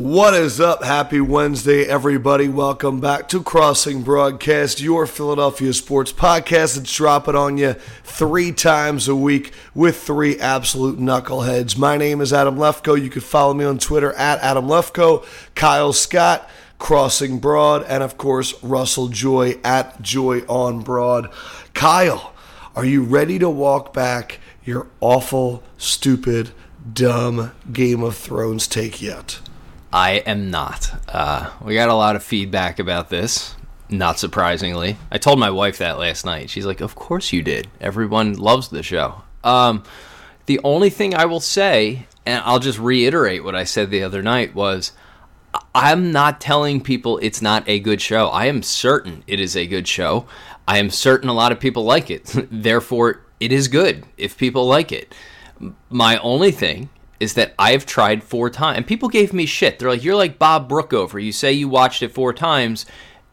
What is up? Happy Wednesday, everybody. Welcome back to Crossing Broadcast, your Philadelphia sports podcast. It's dropping on you three times a week with three absolute knuckleheads. My name is Adam Lefkoe. You can follow me on Twitter at Adam Lefkoe, Kyle Scott, Crossing Broad, and of course, Russell Joy at Joy on Broad. Kyle, are you ready to walk back your awful, stupid, dumb Game of Thrones take yet? I am not. Uh, we got a lot of feedback about this, not surprisingly. I told my wife that last night. She's like, Of course you did. Everyone loves the show. Um, the only thing I will say, and I'll just reiterate what I said the other night, was I'm not telling people it's not a good show. I am certain it is a good show. I am certain a lot of people like it. Therefore, it is good if people like it. My only thing is that I've tried four times, and people gave me shit. They're like, "You're like Bob Brookover. You say you watched it four times,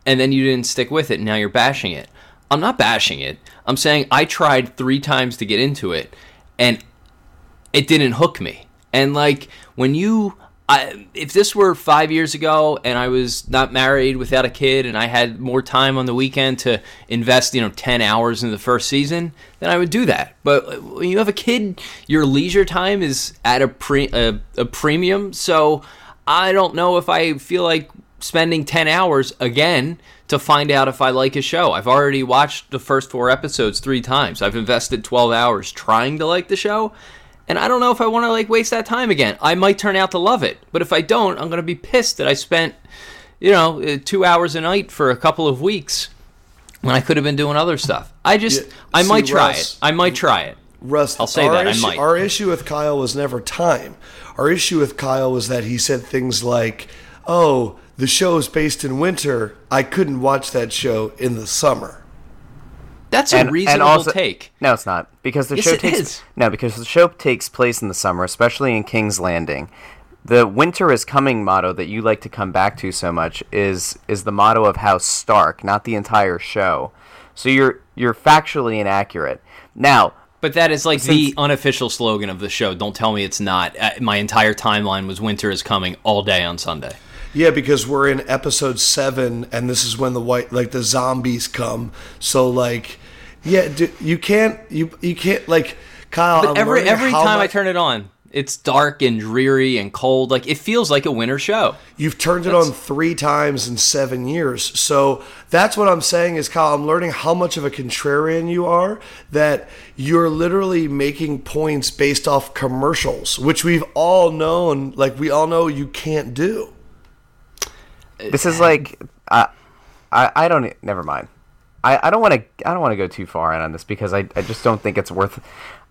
and then you didn't stick with it. And now you're bashing it." I'm not bashing it. I'm saying I tried three times to get into it, and it didn't hook me. And like when you I, if this were five years ago and I was not married without a kid and I had more time on the weekend to invest, you know, 10 hours in the first season, then I would do that. But when you have a kid, your leisure time is at a, pre, a, a premium. So I don't know if I feel like spending 10 hours again to find out if I like a show. I've already watched the first four episodes three times. I've invested 12 hours trying to like the show and I don't know if I want to like waste that time again. I might turn out to love it, but if I don't, I'm going to be pissed that I spent, you know, uh, two hours a night for a couple of weeks when I could have been doing other stuff. I just, yeah, I see, might try Russ, it. I might try it. Russ, I'll say that. Issue, I might. Our issue with Kyle was never time. Our issue with Kyle was that he said things like, "Oh, the show is based in winter. I couldn't watch that show in the summer." That's a and, reasonable and also, take. No, it's not because the yes, show takes is. no because the show takes place in the summer, especially in King's Landing. The winter is coming motto that you like to come back to so much is is the motto of House Stark, not the entire show. So you're you're factually inaccurate. Now, but that is like Since, the unofficial slogan of the show. Don't tell me it's not. Uh, my entire timeline was winter is coming all day on Sunday. Yeah, because we're in episode seven, and this is when the white, like the zombies come. So like, yeah, you can't, you you can't like Kyle. But every every time much- I turn it on, it's dark and dreary and cold. Like it feels like a winter show. You've turned it on three times in seven years. So that's what I'm saying is, Kyle, I'm learning how much of a contrarian you are, that you're literally making points based off commercials, which we've all known, like we all know you can't do. This is like, uh, I I don't. Never mind. I, I don't want to I don't want to go too far in on this because I, I just don't think it's worth.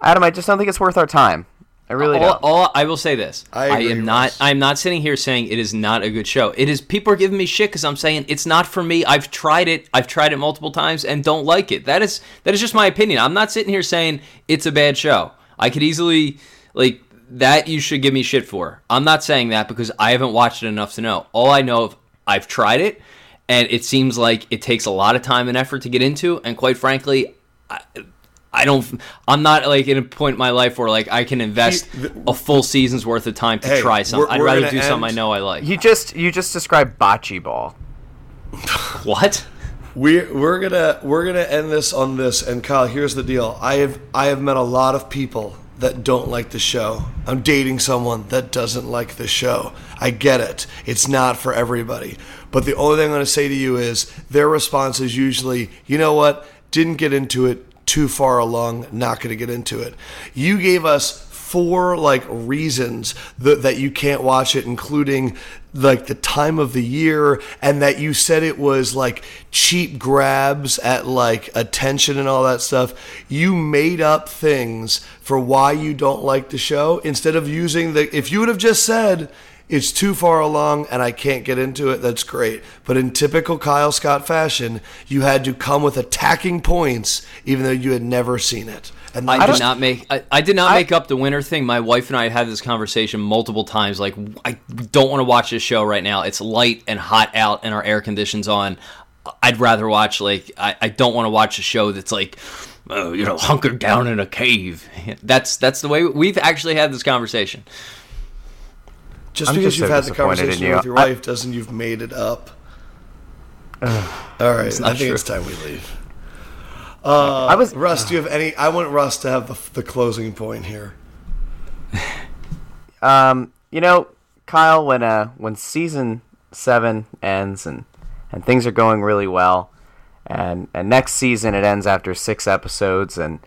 Adam, I just don't think it's worth our time. I really all, don't. All, I will say this: I, I am not. I'm not sitting here saying it is not a good show. It is. People are giving me shit because I'm saying it's not for me. I've tried it. I've tried it multiple times and don't like it. That is that is just my opinion. I'm not sitting here saying it's a bad show. I could easily like that. You should give me shit for. I'm not saying that because I haven't watched it enough to know. All I know of, I've tried it, and it seems like it takes a lot of time and effort to get into. And quite frankly, I, I don't. I'm not like in a point in my life where like I can invest a full season's worth of time to hey, try something. I'd rather do end, something I know I like. You just you just described bocce ball. what? We're we're gonna we're gonna end this on this. And Kyle, here's the deal. I have I have met a lot of people that don't like the show. I'm dating someone that doesn't like the show. I get it. It's not for everybody. But the only thing I'm going to say to you is their response is usually, you know what? Didn't get into it too far along, not going to get into it. You gave us four like reasons that, that you can't watch it, including like the time of the year and that you said it was like cheap grabs at like attention and all that stuff. You made up things for why you don't like the show instead of using the if you would have just said it's too far along and I can't get into it, that's great. But in typical Kyle Scott fashion, you had to come with attacking points even though you had never seen it. And I, I did not make I, I did not I, make up the winter thing. My wife and I had this conversation multiple times. Like, I don't want to watch this show right now. It's light and hot out, and our air conditions on. I'd rather watch like I, I don't want to watch a show that's like uh, you know hunkered down in a cave. That's that's the way we've actually had this conversation. Just I'm because just you've so had the conversation you. with your I- wife doesn't you've made it up. All right, I think true. it's time we leave. Uh, I was Russ, do you have any? I want Russ to have the, the closing point here. Um, you know, Kyle, when uh when season seven ends and and things are going really well, and and next season it ends after six episodes, and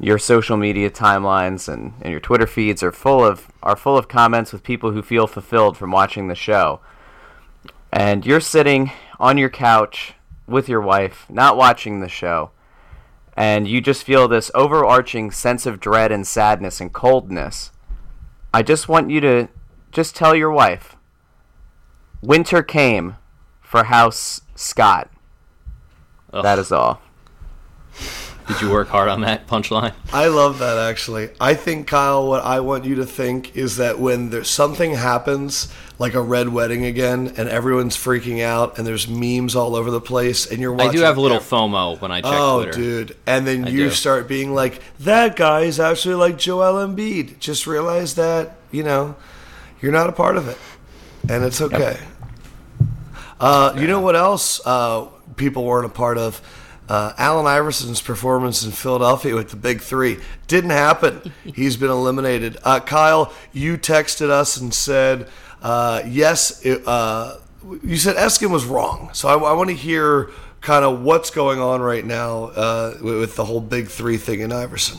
your social media timelines and, and your Twitter feeds are full of are full of comments with people who feel fulfilled from watching the show. And you're sitting on your couch with your wife, not watching the show, and you just feel this overarching sense of dread and sadness and coldness. I just want you to just tell your wife. Winter came for House Scott. Ugh. That is all. Did you work hard on that punchline? I love that actually. I think Kyle, what I want you to think is that when there's something happens, like a red wedding again, and everyone's freaking out, and there's memes all over the place, and you're I do have a little FOMO when I check Oh, Twitter. dude! And then you do. start being like, "That guy is actually like Joel Embiid." Just realize that you know you're not a part of it, and it's okay. Uh, you know what else uh, people weren't a part of? Uh, Allen Iverson's performance in Philadelphia with the Big Three didn't happen. He's been eliminated. Uh, Kyle, you texted us and said, uh, yes, it, uh, you said Eskin was wrong. So I, I want to hear kind of what's going on right now uh, with, with the whole Big Three thing in Iverson.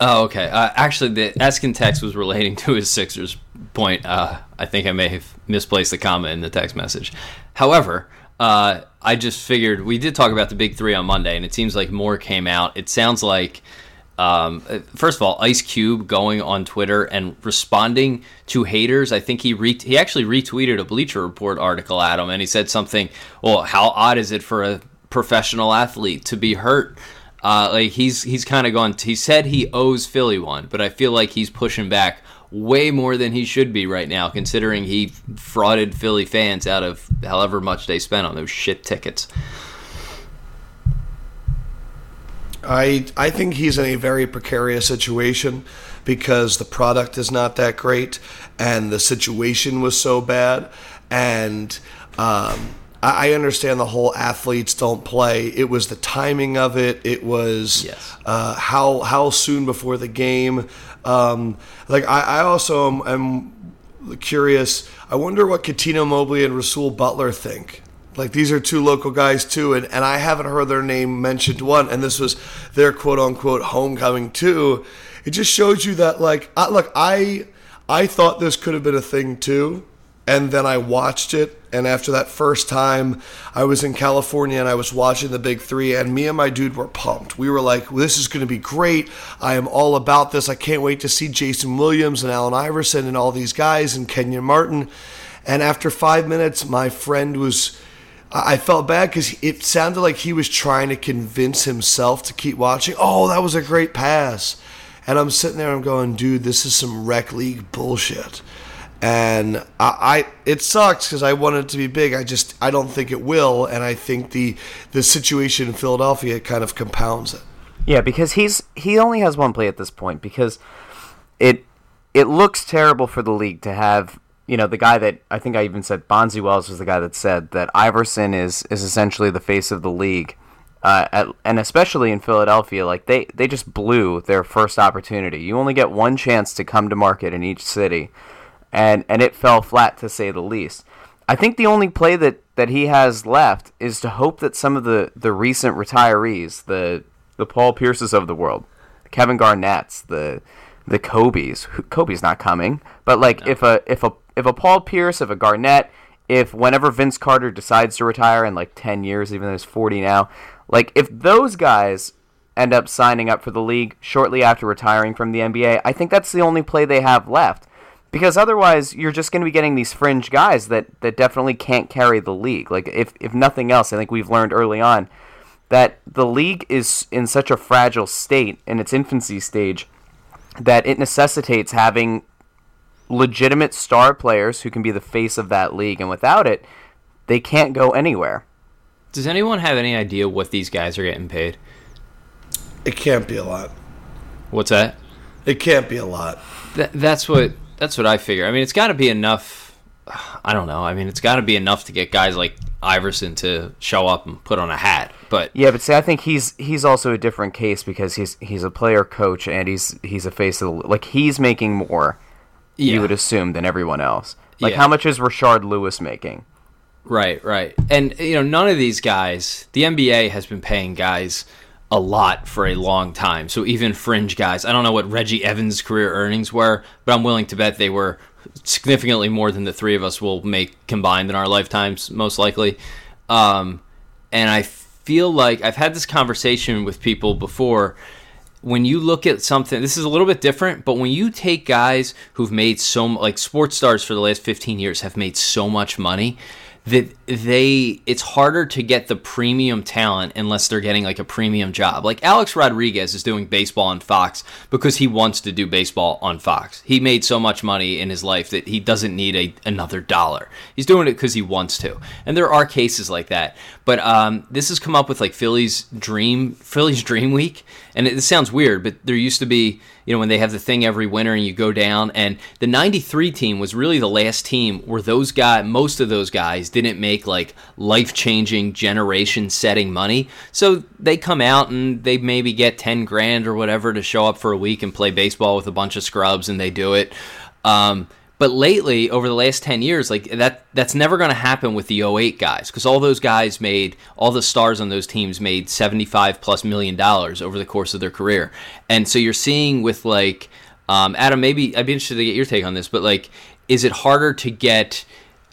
Oh, okay. Uh, actually, the Eskin text was relating to his Sixers point. Uh, I think I may have misplaced the comma in the text message. However, uh, I just figured we did talk about the big three on Monday, and it seems like more came out. It sounds like, um, first of all, Ice Cube going on Twitter and responding to haters. I think he re- he actually retweeted a Bleacher Report article at him, and he said something. Well, how odd is it for a professional athlete to be hurt? Uh, like he's he's kind of gone. He said he owes Philly one, but I feel like he's pushing back way more than he should be right now, considering he frauded Philly fans out of however much they spent on those shit tickets. I I think he's in a very precarious situation because the product is not that great and the situation was so bad and um, I I understand the whole athletes don't play. It was the timing of it. It was Yes. uh, how how soon before the game. Um, like I, I also am, am curious. I wonder what Cuttino Mobley and Rasual Butler think. Like these are two local guys too, and, and I haven't heard their name mentioned one. And this was their quote unquote homecoming too. It just shows you that like I, look, I I thought this could have been a thing too, and then I watched it. And after that first time, I was in California and I was watching the Big Three, and me and my dude were pumped. We were like, "This is going to be great! I am all about this. I can't wait to see Jason Williams and Allen Iverson and all these guys and Kenyon Martin." And after five minutes, my friend was. I felt bad because it sounded like he was trying to convince himself to keep watching. Oh, that was a great pass. And I'm sitting there, I'm going, dude, this is some rec league bullshit. And I, I it sucks because I want it to be big. I just I don't think it will, and I think the the situation in Philadelphia kind of compounds it. Yeah, because he's he only has one play at this point because it it looks terrible for the league to have you know the guy that I think I even said Bonzi Wells was the guy that said that Iverson is is essentially the face of the league, uh, at, and especially in Philadelphia, like they they just blew their first opportunity. You only get one chance to come to market in each city, and and it fell flat to say the least. I think the only play that, that he has left is to hope that some of the, the recent retirees, the the Paul Pierces of the world, Kevin Garnett's, the the Kobe's, Kobe's not coming, but like if a if a if a Paul Pierce, if a Garnett, if whenever Vince Carter decides to retire in like ten years, even though he's forty now, like if those guys end up signing up for the league shortly after retiring from the NBA, I think that's the only play they have left because otherwise you're just going to be getting these fringe guys that, that definitely can't carry the league. Like if if nothing else, I think we've learned early on that the league is in such a fragile state in its infancy stage that it necessitates having legitimate star players who can be the face of that league and without it they can't go anywhere. Does anyone have any idea what these guys are getting paid? It can't be a lot. What's that? It can't be a lot. That, that's what that's what I figure. I mean, it's got to be enough I don't know. I mean, it's got to be enough to get guys like Iverson to show up and put on a hat. But Yeah, but see, I think he's he's also a different case because he's he's a player coach and he's he's a face of the like he's making more. yeah, You would assume than everyone else. Like Yeah. how much is Rashard Lewis making? right, right. And you know, none of these guys. The NBA has been paying guys a lot for a long time. So even fringe guys, I don't know what Reggie Evans' career earnings were, but I'm willing to bet they were significantly more than the three of us will make combined in our lifetimes, most likely. Um, and I feel like I've had this conversation with people before. When you look at something, this is a little bit different, but when you take guys who've made so like sports stars for the last 15 years have made so much money that they it's harder to get the premium talent unless they're getting like a premium job. Like Alex Rodriguez is doing baseball on Fox because he wants to do baseball on Fox. He made so much money in his life that he doesn't need a, another dollar. He's doing it because he wants to. And there are cases like that. But um, this has come up with like Philly's dream Philly's Dream Week, and it, it sounds weird, but there used to be you know when they have the thing every winter and you go down, and the '93 team was really the last team where those guys, most of those guys, didn't make like life changing, generation setting money. So they come out and they maybe get ten grand or whatever to show up for a week and play baseball with a bunch of scrubs, and they do it. Um, but lately, over the last 10 years, like that that's never going to happen with the 08 guys because all those guys made all the stars on those teams made 75 plus million dollars over the course of their career. And so you're seeing with like um, Adam, maybe I'd be interested to get your take on this, but like is it harder to get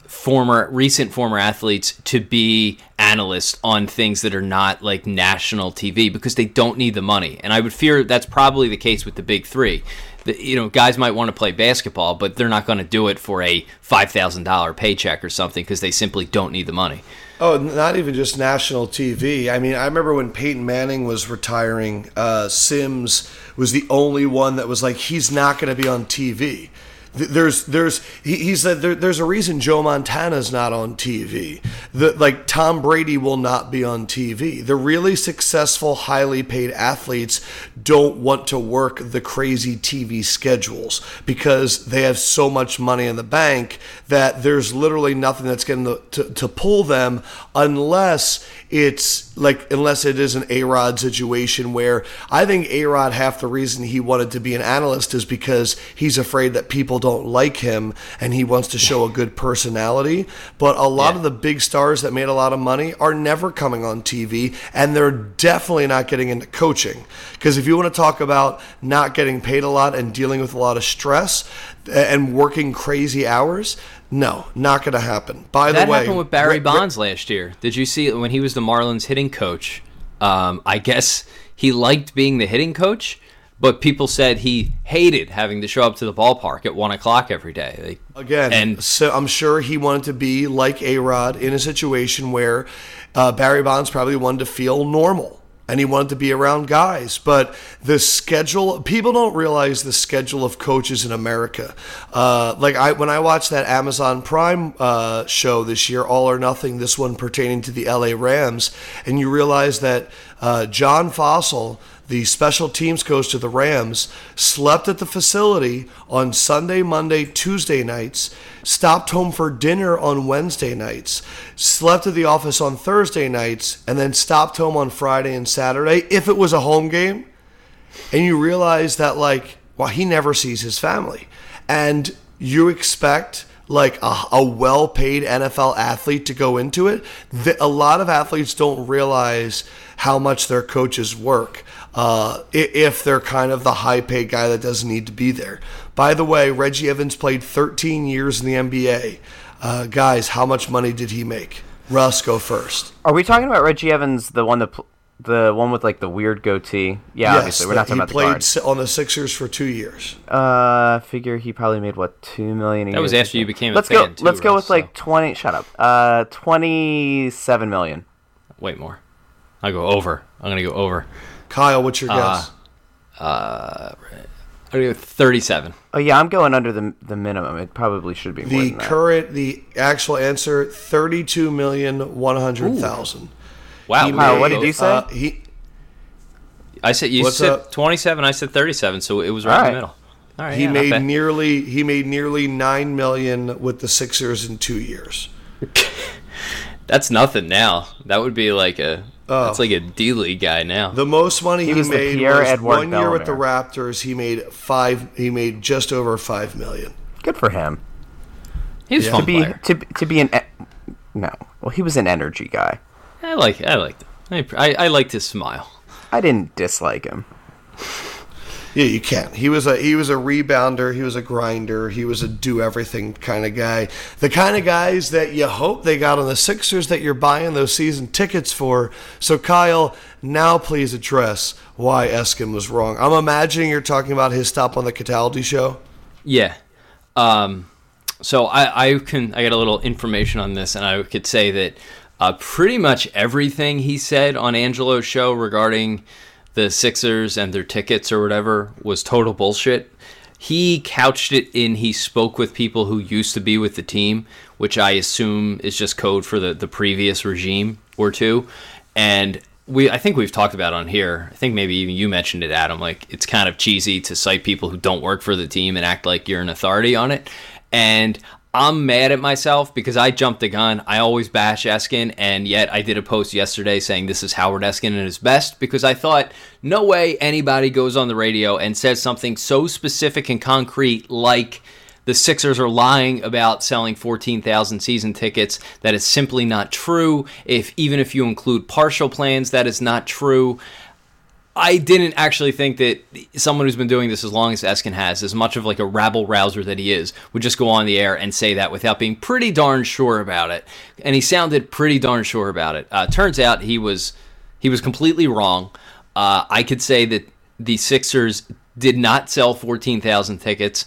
former recent former athletes to be analysts on things that are not like national TV because they don't need the money. And I would fear that's probably the case with the big 3. The, you know, guys might want to play basketball, but they're not going to do it for a $5,000 paycheck or something because they simply don't need the money. Oh, not even just national TV. I mean, I remember when Peyton Manning was retiring, uh, Simms was the only one that was like, he's not going to be on TV. Th- There's, there's, he, he said there, there's a reason Joe Montana's not on TV. Like Tom Brady will not be on TV. The really successful, highly paid athletes don't want to work the crazy TV schedules because they have so much money in the bank that there's literally nothing that's going to, to, to pull them unless it's like unless it is an A-Rod situation where I think A-Rod half the reason he wanted to be an analyst is because he's afraid that people don't like him and he wants to show a good personality but a lot Yeah. of the big stars that made a lot of money are never coming on TV and they're definitely not getting into coaching because if you want to talk about not getting paid a lot and dealing with a lot of stress and working crazy hours no not going to happen by That the way that happened with Barry Bonds last year. Did you see when he was the Marlins hitting coach? Um, I guess he liked being the hitting coach, but people said he hated having to show up to the ballpark at one o'clock every day. Like, Again, And- so I'm sure he wanted to be like A Rod in a situation where uh, Barry Bonds probably wanted to feel normal and he wanted to be around guys. But the schedule, people don't realize the schedule of coaches in America. Uh, like I, when I watched that Amazon Prime uh, show this year, All or Nothing, this one pertaining to the LA Rams, and you realize that uh, John Fassel the special teams coach to the Rams, slept at the facility on Sunday, Monday, Tuesday nights, stopped home for dinner on Wednesday nights, slept at the office on Thursday nights, and then stopped home on Friday and Saturday if it was a home game. And you realize that, like, well, he never sees his family. And you expect like a, a well-paid NFL athlete to go into it. The, a lot of athletes don't realize how much their coaches work uh, if they're kind of the high-paid guy that doesn't need to be there. By the way, Reggie Evans played 13 years in the NBA. Uh, guys, how much money did he make? Russ, go first. Are we talking about Reggie Evans, the one that pl- the one with like the weird goatee? Yeah, obviously we're not talking he about the played guard. si- on the Sixers for two years. Uh, figure he probably made what two million. A That was year? after you became a Let's fan, go. too, let's go Russ, with like twenty. Shut up. Uh, twenty-seven million. wait more. I'll go over. I'm gonna go over. Kyle, what's your Uh, guess? I'm gonna go 37. Oh yeah, I'm going under the the minimum. It probably should be more The than that. current, the actual answer, thirty-two million one hundred thousand. Wow. He we Wow, were what did both- you say? Uh, he I said you What's said up? 27. I said 37, so it was right All in the middle. All right, he yeah, made nearly he made nearly nine million with the Sixers in two years. That's nothing now. That would be like a Oh. that's like a D League guy now. The most money he, was made was Pierre-Edouard one year with the Raptors. He made five. He made just over five million. Good for him. he was Yeah. fun To be player. to to be an e- no. Well, he was an energy guy. I like I liked it. I, I, I liked his smile. I didn't dislike him. Yeah, you can't. He was a he was a rebounder. He was a grinder. He was a do everything kind of guy. The kind of guys that you hope they got on the Sixers that you're buying those season tickets for. So Kyle, now please address why Eskin was wrong. I'm imagining you're talking about his stop on the Cataldi show. Yeah. Um, so I, I can I got a little information on this, and I could say that uh, pretty much everything he said on Angelo's show regarding the Sixers and their tickets or whatever was total bullshit. He couched it in he spoke with people who used to be with the team, which I assume is just code for the, the previous regime or two. And we I think we've talked about on here. I think maybe even you mentioned it, Adam. Like it's kind of cheesy to cite people who don't work for the team and act like you're an authority on it. And I'm mad at myself because I jumped the gun. I always bash Eskin, and yet I did a post yesterday saying this is Howard Eskin at his best because I thought no way anybody goes on the radio and says something so specific and concrete like the Sixers are lying about selling 14,000 season tickets. That is simply not true. If even if you include partial plans, that is not true. I didn't actually think that someone who's been doing this as long as Eskin has, as much of like a rabble rouser that he is, would just go on the air and say that without being pretty darn sure about it. And he sounded pretty darn sure about it. Uh, turns out he was he was completely wrong. Uh, I could say that the Sixers did not sell 14,000 tickets,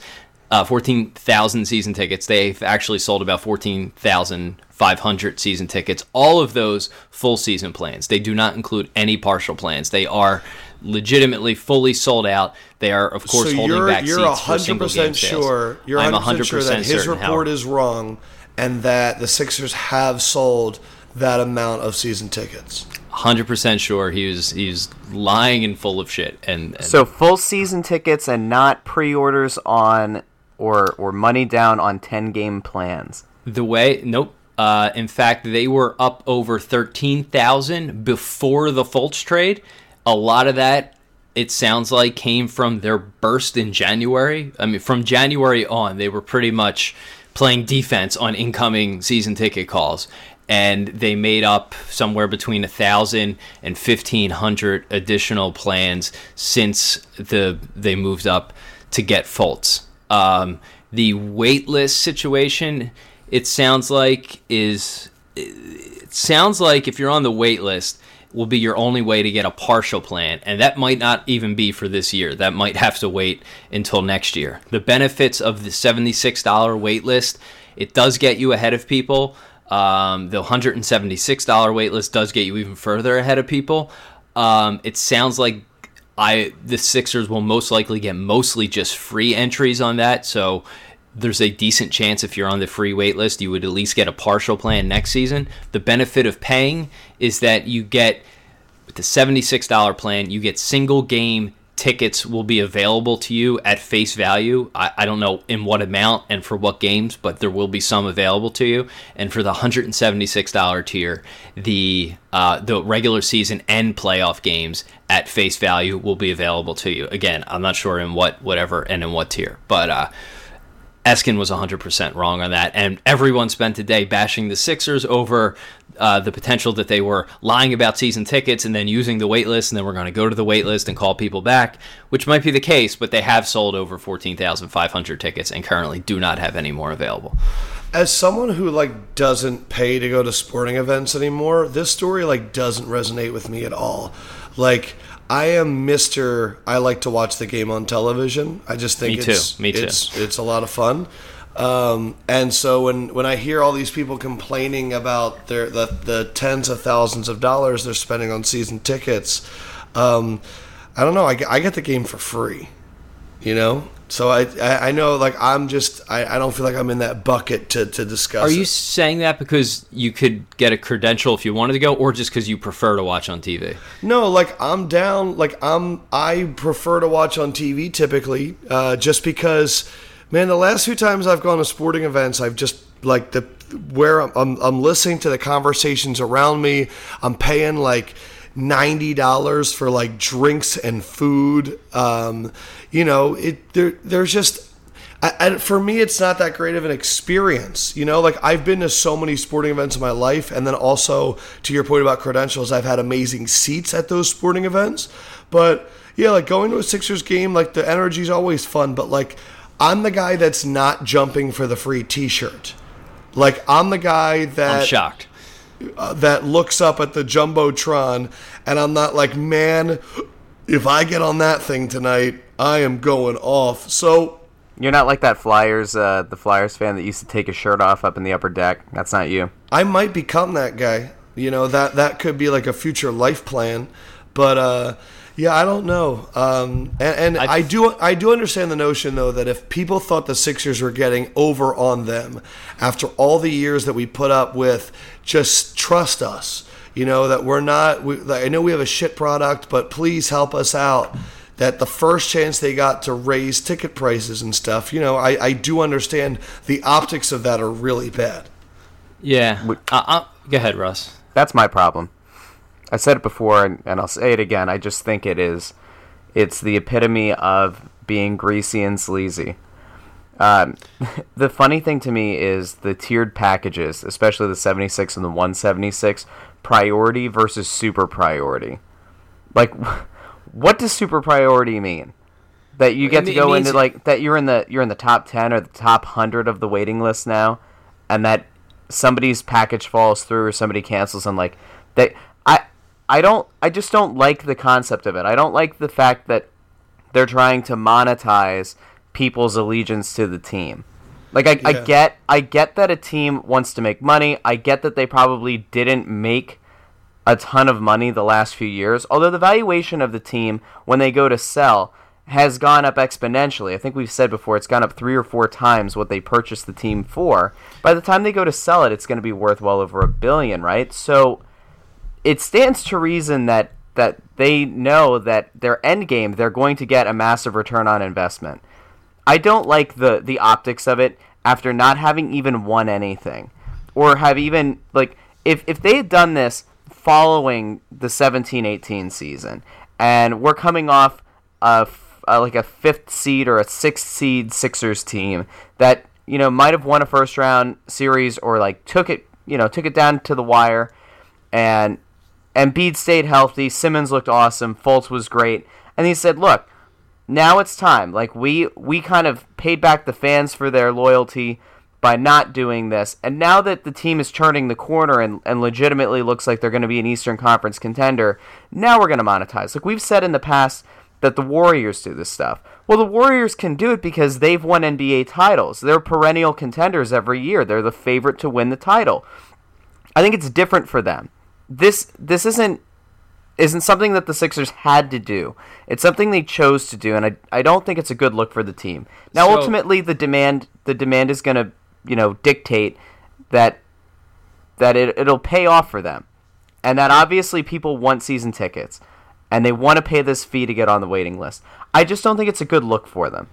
uh, 14,000 season tickets. They've actually sold about 14,500 season tickets. All of those full season plans. They do not include any partial plans. They are legitimately fully sold out. They are, of course, so holding you're back you're seats for hundred single game percent sales. sure. You're I'm hundred percent sure that his report Howard. is wrong, and that the Sixers have sold that amount of season tickets. 100% sure he was he's lying and full of shit. And, and So full season tickets and not pre-orders on or or money down on 10 game plans. The way, nope. Uh, in fact, they were up over 13,000 before the Fultz trade. A lot of that, it sounds like, came from their burst in January. I mean, from January on, they were pretty much playing defense on incoming season ticket calls. And they made up somewhere between 1,000 and 1,500 additional plans since the they moved up to get Fultz. Um, the waitlist situation, it sounds like is it sounds like if you're on the wait list will be your only way to get a partial plan and that might not even be for this year. That might have to wait until next year. The benefits of the $76 wait list it does get you ahead of people. Um, the $176 wait list does get you even further ahead of people. Um, it sounds like I the Sixers will most likely get mostly just free entries on that. So there's a decent chance if you're on the free wait list, you would at least get a partial plan next season. The benefit of paying is that you get with the $76 plan, you get single game tickets will be available to you at face value. I, I don't know in what amount and for what games, but there will be some available to you. And for the $176 tier, the uh, the regular season and playoff games at face value will be available to you. Again, I'm not sure in what whatever and in what tier, but uh, Eskin was 100% wrong on that, and everyone spent today bashing the Sixers over uh, the potential that they were lying about season tickets and then using the wait list, and then we're going to go to the wait list and call people back, which might be the case, but they have sold over 14,500 tickets and currently do not have any more available. As someone who like doesn't pay to go to sporting events anymore, this story like doesn't resonate with me at all. Like I am Mister. I like to watch the game on television. I just think Me too. it's Me too. it's it's a lot of fun. Um, and so when when I hear all these people complaining about their the the tens of thousands of dollars they're spending on season tickets, um, I don't know. I, I get the game for free. You know, so I, I, I know like I'm just I, I don't feel like I'm in that bucket to, to discuss. Are you it. saying that because you could get a credential if you wanted to go, or just because you prefer to watch on TV? No, like I'm down. Like I'm I prefer to watch on TV typically, uh, just because. Man, the last few times I've gone to sporting events, I've just like the where I'm, I'm, I'm listening to the conversations around me. I'm paying like ninety dollars for like drinks and food. Um, you know, it there there's just I, I, for me, it's not that great of an experience. You know, like I've been to so many sporting events in my life, and then also to your point about credentials, I've had amazing seats at those sporting events. But yeah, like going to a Sixers game, like the energy is always fun. But like, I'm the guy that's not jumping for the free T-shirt. Like I'm the guy that I'm shocked. Uh, that looks up at the jumbotron, and I'm not like, man, if I get on that thing tonight, I am going off. So You're not like that Flyers, uh, the Flyers fan that used to take his shirt off up in the upper deck. That's not you. I might become that guy. You know that that could be like a future life plan, but uh, yeah, I don't know. Um, and and I, I- do I do understand the notion though that if people thought the Sixers were getting over on them after all the years that we put up with, just trust us. You know that we're not. We, like, I know we have a shit product, but please help us out. That the first chance they got to raise ticket prices and stuff, you know, I, I do understand the optics of that are really bad. Yeah. Uh, uh, go ahead, Russ. That's my problem. I said it before, and, and I'll say it again. I just think it is. It's the epitome of being greasy and sleazy. Um, the funny thing to me is the tiered packages, especially the 76 and the 176, priority versus super priority. Like, what does super priority mean? That you get to go into like that you're in the you're in the top ten or the top hundred of the waiting list now, and that somebody's package falls through or somebody cancels and like they I I don't I just don't like the concept of it. I don't like the fact that they're trying to monetize people's allegiance to the team. Like I, I get I get that a team wants to make money. I get that they probably didn't make a ton of money the last few years. Although the valuation of the team when they go to sell has gone up exponentially. I think we've said before it's gone up three or four times what they purchased the team for. By the time they go to sell it, it's going to be worth well over a billion, right? So it stands to reason that that they know that their end game they're going to get a massive return on investment. I don't like the the optics of it after not having even won anything or have even like if if they had done this following the 17-18 season and we're coming off a, a like a fifth seed or a sixth seed Sixers team that you know might have won a first round series or like took it you know took it down to the wire and Embiid stayed healthy. Simmons looked awesome. Fultz was great. And he said, "Look, now it's time. Like we we kind of paid back the fans for their loyalty by not doing this. And now that the team is turning the corner and, and legitimately looks like they're going to be an Eastern Conference contender, now we're going to monetize. Like we've said in the past that the Warriors do this stuff. Well, the Warriors can do it because they've won NBA titles. They're perennial contenders every year. They're the favorite to win the title. I think it's different for them. This this isn't isn't something that the Sixers had to do. It's something they chose to do, and I, I don't think it's a good look for the team. Now, So- ultimately, the demand the demand is going to you know dictate that that it it'll pay off for them, and that obviously people want season tickets, and they want to pay this fee to get on the waiting list. I just don't think it's a good look for them.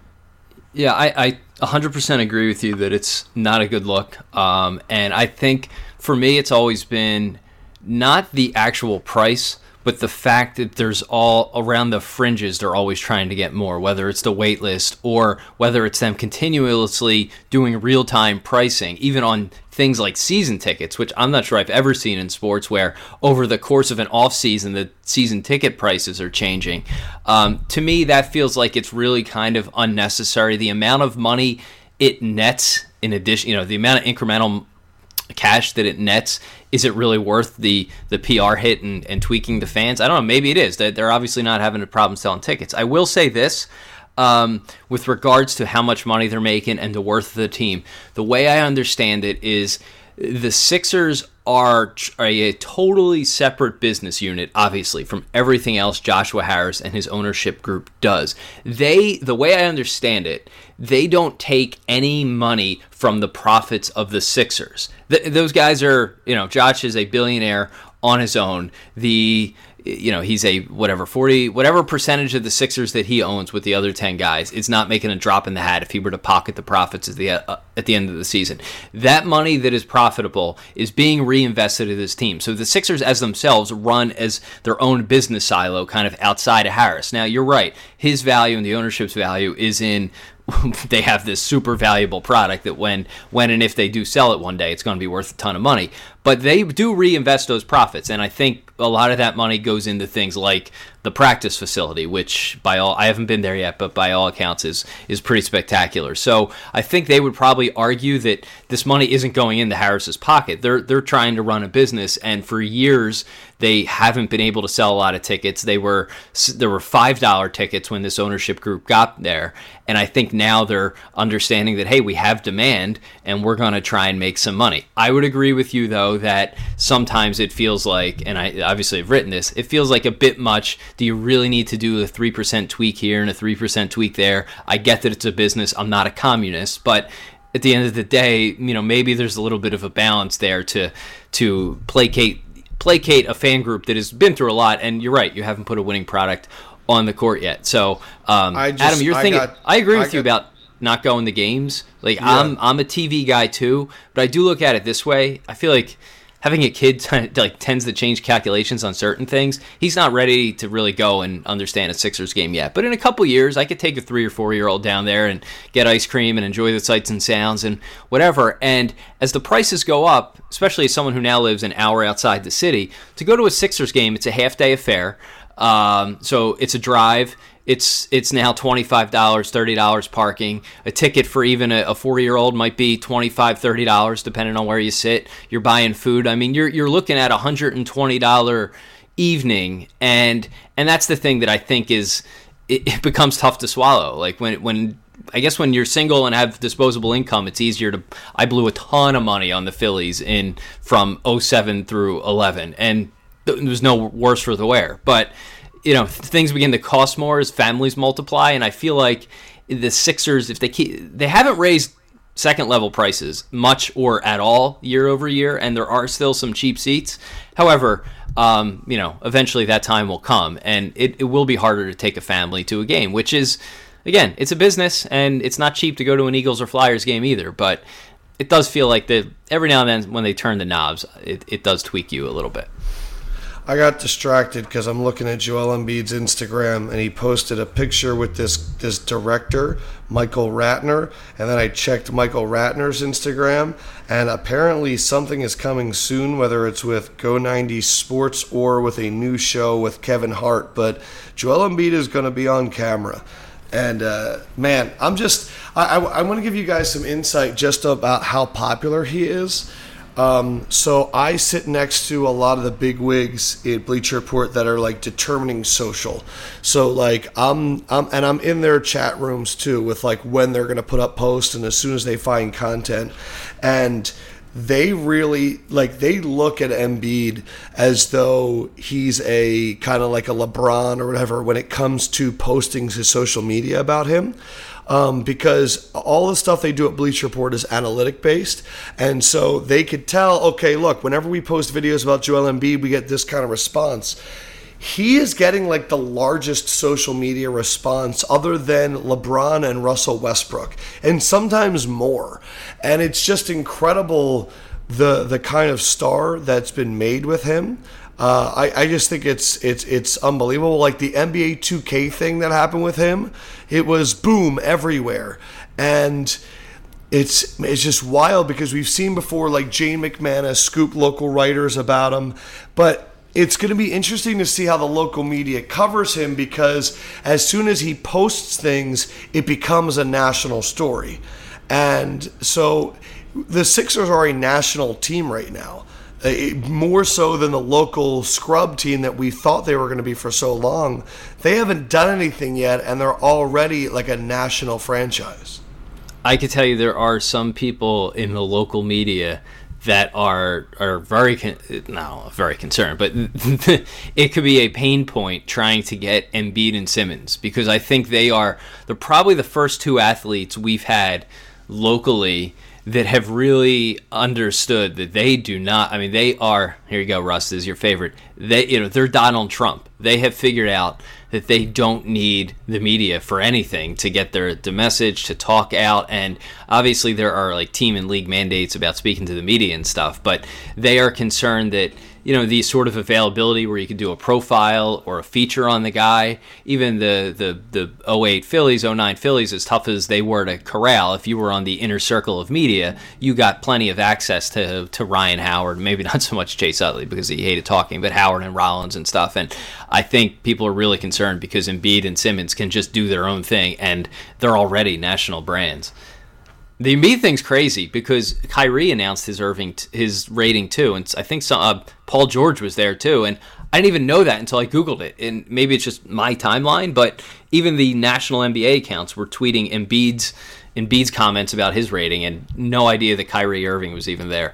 Yeah, I, I 100% agree with you that it's not a good look. Um, and I think for me, it's always been not the actual price, but the fact that there's all around the fringes, they're always trying to get more, whether it's the wait list or whether it's them continuously doing real time pricing, even on things like season tickets, which I'm not sure I've ever seen in sports where over the course of an off season, the season ticket prices are changing. Um, to me, that feels like it's really kind of unnecessary. The amount of money it nets, in addition, you know, the amount of incremental cash that it nets is it really worth the the PR hit and, and tweaking the fans? I don't know. Maybe it is. They- They're obviously not having a problem selling tickets. I will say this. Um, with regards to how much money they're making and the worth of the team, the way I understand it is the Sixers are a totally separate business unit, obviously, from everything else Joshua Harris and his ownership group does. They, the way I understand it, they don't take any money from the profits of the Sixers. Th- those guys are, you know, Josh is a billionaire on his own. The you know he's a whatever 40 whatever percentage of the Sixers that he owns with the other 10 guys it's not making a drop in the hat if he were to pocket the profits at the uh, at the end of the season. That money that is profitable is being reinvested in this team. So the Sixers as themselves run as their own business silo kind of outside of Harris. Now you're right. His value and the ownership's value is in they have this super valuable product that when when and if they do sell it one day it's going to be worth a ton of money but they do reinvest those profits and i think a lot of that money goes into things like the practice facility which by all i haven't been there yet but by all accounts is is pretty spectacular so i think they would probably argue that this money isn't going into harris's pocket they're they're trying to run a business and for years they haven't been able to sell a lot of tickets. They were there were five dollar tickets when this ownership group got there, and I think now they're understanding that hey, we have demand and we're going to try and make some money. I would agree with you though that sometimes it feels like, and I obviously have written this, it feels like a bit much. Do you really need to do a three percent tweak here and a three percent tweak there? I get that it's a business. I'm not a communist, but at the end of the day, you know, maybe there's a little bit of a balance there to to placate placate a fan group that has been through a lot. And you're right, you haven't put a winning product on the court yet. So, um, just, Adam, you're I thinking. Got, I agree with I you got, about not going to games. Like yeah. I'm, I'm a TV guy too, but I do look at it this way. I feel like having a kid t- like tends to change calculations on certain things. He's not ready to really go and understand a Sixers game yet. But in a couple years, I could take a three or four year old down there and get ice cream and enjoy the sights and sounds and whatever. And as the prices go up, especially as someone who now lives an hour outside the city, to go to a Sixers game, it's a half day affair. Um, so it's a drive it's it's now twenty five dollars, thirty dollars parking. A ticket for even a, a four year old might be twenty five, thirty dollars, depending on where you sit. You're buying food. I mean, you're you're looking at a hundred and twenty dollar evening, and and that's the thing that I think is it, it becomes tough to swallow. Like when when I guess when you're single and have disposable income, it's easier to. I blew a ton of money on the Phillies in from 07 through 11, and it was no worse for the wear. But you know things begin to cost more as families multiply, and I feel like the Sixers, if they keep, they haven't raised second level prices much or at all year over year, and there are still some cheap seats. However, um, you know, eventually that time will come, and it, it will be harder to take a family to a game, which is, again, it's a business, and it's not cheap to go to an Eagles or Flyers game either. But it does feel like that every now and then when they turn the knobs, it, it does tweak you a little bit. I got distracted because I'm looking at Joel Embiid's Instagram and he posted a picture with this this director Michael Ratner, and then I checked Michael Ratner's Instagram, and apparently something is coming soon, whether it's with Go 90 Sports or with a new show with Kevin Hart. But Joel Embiid is going to be on camera. And uh, man, I'm just, I, I, I want to give you guys some insight just about how popular he is. Um, so I sit next to a lot of the big wigs at Bleacher Report that are like determining social. So like I'm, I'm and I'm in their chat rooms too with like when they're gonna put up posts and as soon as they find content, and they really like they look at Embiid as though he's a kind of like a LeBron or whatever when it comes to posting his social media about him um, because all the stuff they do at Bleacher Report is analytic based, and so they could tell, okay, look, whenever we post videos about Joel Embiid, we get this kind of response. He is getting like the largest social media response other than LeBron and Russell Westbrook, and sometimes more. And it's just incredible the the kind of star that's been made with him. Uh, I, I just think it's it's it's unbelievable. Like the NBA 2K thing that happened with him, it was boom everywhere, and it's it's just wild because we've seen before like Jane McManus scoop local writers about him, but it's going to be interesting to see how the local media covers him because as soon as he posts things, it becomes a national story, and so the Sixers are a national team right now uh, more so than the local scrub team that we thought they were going to be for so long. They haven't done anything yet, and they're already like a national franchise. I can tell you there are some people in the local media that are are very con- very concerned, but it could be a pain point trying to get Embiid and Simmons because I think they are they're probably the first two athletes we've had locally that have really understood that they do not I mean they are here you go Russ is your favorite. They you know they're Donald Trump. They have figured out that they don't need the media for anything to get their the message to talk out. And obviously there are like team and league mandates about speaking to the media and stuff but they are concerned that you know the sort of availability where you could do a profile or a feature on the guy. Even the the the 08 Phillies, 09 Phillies, as tough as they were to corral, if you were on the inner circle of media, you got plenty of access to to Ryan Howard. Maybe not so much Chase Utley because he hated talking, but Howard and Rollins and stuff. And I think people are really concerned because Embiid and Simmons can just do their own thing, and they're already national brands. The Embiid thing's crazy because Kyrie announced his Irving his rating too, and I think some, uh, Paul George was there too, and I didn't even know that until I googled it. And maybe it's just my timeline, but even the national NBA accounts were tweeting Embiid's Embiid's comments about his rating, and no idea that Kyrie Irving was even there.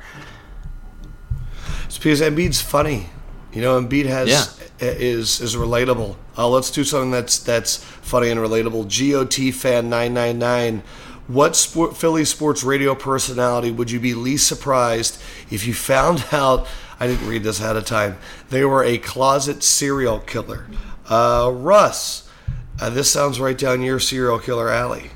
It's because Embiid's funny. You know, Embiid has Yeah. is is relatable. Uh, let's do something that's that's funny and relatable. GOT fan nine nine nine. What sport, Philly sports radio personality would you be least surprised if you found out? I didn't read this ahead of time. They were a closet serial killer. Uh, Russ, uh, this sounds right down your serial killer alley.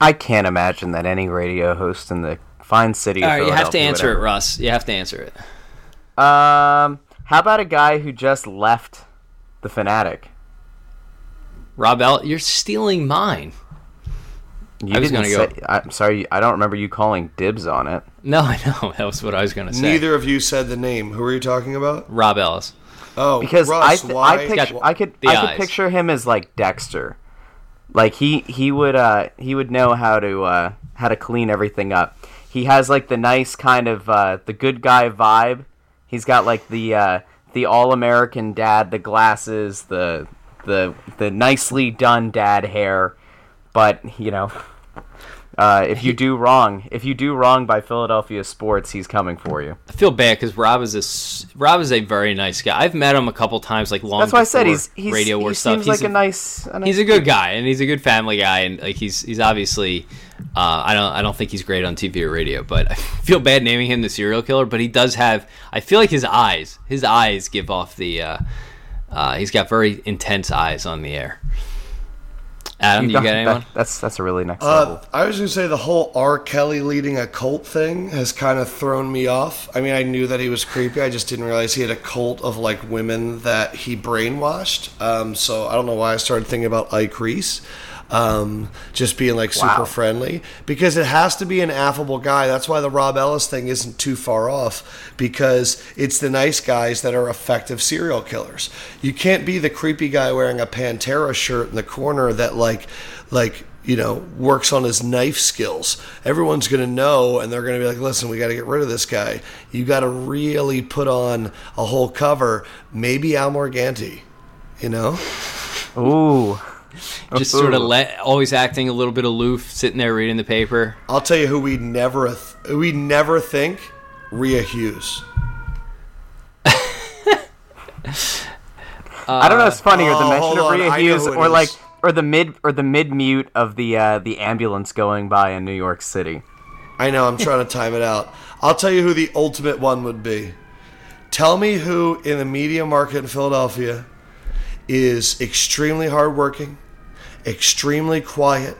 I can't imagine that any radio host in the fine city. All of you have to Philadelphia would answer it, Russ. You have to answer it. Um, how about a guy who just left the Fanatic? Rob L, you're stealing mine. You I was going to go. I'm sorry, I don't remember you calling dibs on it. No, I know that was what I was going to say. Neither of you said the name. Who are you talking about? Rob Ellis. Oh, because I, th- why? I, picture, I could The I could eyes. picture him as like Dexter, like he he would uh he would know how to uh how to clean everything up. He has like the nice kind of uh the good guy vibe. He's got like the uh the all American dad, the glasses, the the the nicely done dad hair, but you know. Uh, if you do wrong, if you do wrong by Philadelphia sports, he's coming for you. I feel bad because Rob is a Rob is a very nice guy. I've met him a couple times, like long. That's why I said he's, he's radio he war seems stuff. like he's a, nice, a nice. he's a good guy and he's a good family guy and like he's he's obviously uh, I don't I don't think he's great on TV or radio, but I feel bad naming him the serial killer. But he does have I feel like his eyes his eyes give off the uh, uh, he's got very intense eyes on the air. Adam, do you got- got that- that's that's a really next Uh, level. I was going to say the whole R. Kelly leading a cult thing has kind of thrown me off. I mean, I knew that he was creepy. I just didn't realize he had a cult of like women that he brainwashed. Um, so I don't know why I started thinking about Ike Reese. Um, just being like super Wow. friendly because it has to be an affable guy. That's why the Rob Ellis thing isn't too far off because it's the nice guys that are effective serial killers. You can't be the creepy guy wearing a Pantera shirt in the corner that like like you know works on his knife skills. Everyone's going to know and they're going to be like, "Listen, we got to get rid of this guy." You got to really put on a whole cover, maybe Al Morganti, you know? Ooh, Just sort of let always acting a little bit aloof, sitting there reading the paper. I'll tell you who we never th- we never think Rhea Hughes. I don't know. If it's funnier the oh, mention hold of Rhea I know Hughes, or like, is. or the mid, or the mid mute of the uh, the ambulance going by in New York City. I know I'm trying to time it out. I'll tell you who the ultimate one would be. Tell me who in the media market in Philadelphia is extremely hardworking, extremely quiet,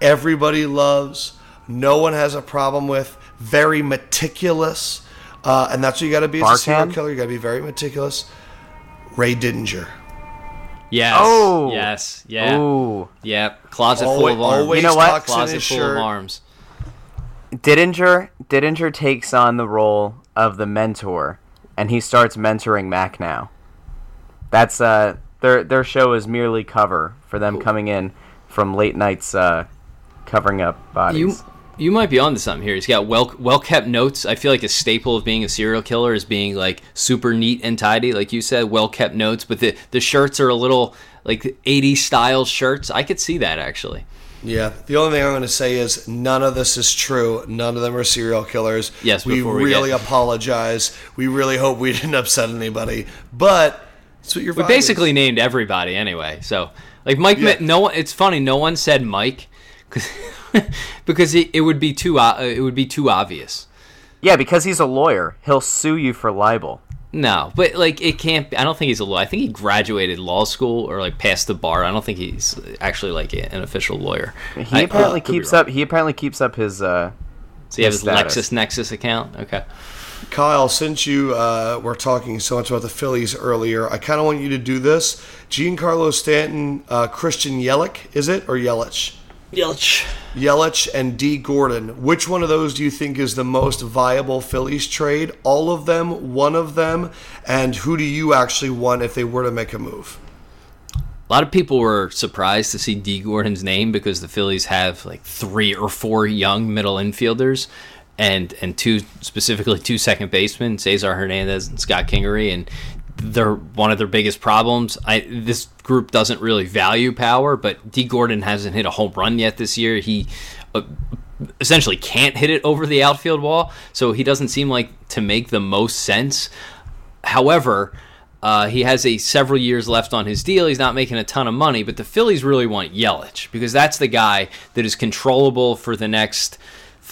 everybody loves, no one has a problem with, very meticulous, uh, and that's what you got to be as a serial killer. You got to be very meticulous. Ray Didinger. Yes. Oh. Yes. Yeah. Ooh, Yep. Closet full of arms. always You know what? Closet full shirt. of arms. Didinger Didinger takes on the role of the mentor, and he starts mentoring Macnow. That's uh their their show is merely cover for them coming in from late nights uh covering up bodies. You you might be onto something here. He's got well well kept notes. I feel like a staple of being a serial killer is being like super neat and tidy, like you said, well kept notes. But the the shirts are a little like 80s style shirts. I could see that actually. Yeah. The only thing I'm going to say is none of this is true. None of them are serial killers. Yes, we we really get- apologize. We really hope we didn't upset anybody. But that's what your We basically is. named everybody anyway. So, like Mike, Yeah. no one. It's funny. No one said Mike because it, it would be too uh, it would be too obvious. Yeah, because he's a lawyer, he'll sue you for libel. No, but like it can't. Be, I don't think he's a lawyer. I think he graduated law school or like passed the bar. I don't think he's actually like an official lawyer. He apparently could be keeps up. He apparently keeps up his. Uh, So you have his his status. LexisNexis account. Okay. Kyle, since you uh, were talking so much about the Phillies earlier, I kind of want you to do this. Giancarlo Stanton, uh, Christian Yelich, is it? Or Yelich? Yelich. Yelich and Dee Gordon. Which one of those do you think is the most viable Phillies trade? All of them, one of them, and who do you actually want if they were to make a move? A lot of people were surprised to see Dee Gordon's name because the Phillies have like three or four young middle infielders, and and two specifically two second basemen, Cesar Hernandez and Scott Kingery, and they're one of their biggest problems. I this group doesn't really value power, but Dee Gordon hasn't hit a home run yet this year. He. Uh, essentially can't hit it over the outfield wall so he doesn't seem like to make the most sense However, uh, he has a several years left on his deal. He's not making a ton of money, but the Phillies really want Yelich because that's the guy that is controllable for the next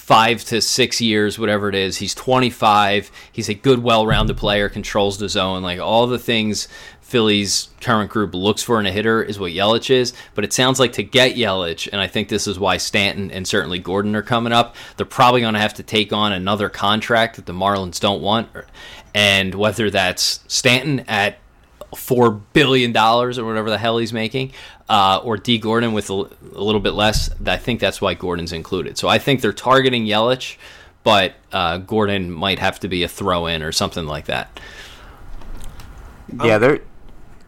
five to six years, whatever it is. He's 25. He's a good, well-rounded player. Controls the zone, like all the things Phillies current group looks for in a hitter is what Yelich is. But it sounds like to get Yelich, and I think this is why Stanton and certainly Gordon are coming up. They're probably going to have to take on another contract that the Marlins don't want, and whether that's Stanton at four billion dollars or whatever the hell he's making, uh, or Dee Gordon with a, little bit less. I think that's why Gordon's included. So I think they're targeting Yelich, but uh, Gordon might have to be a throw in or something like that. yeah, there.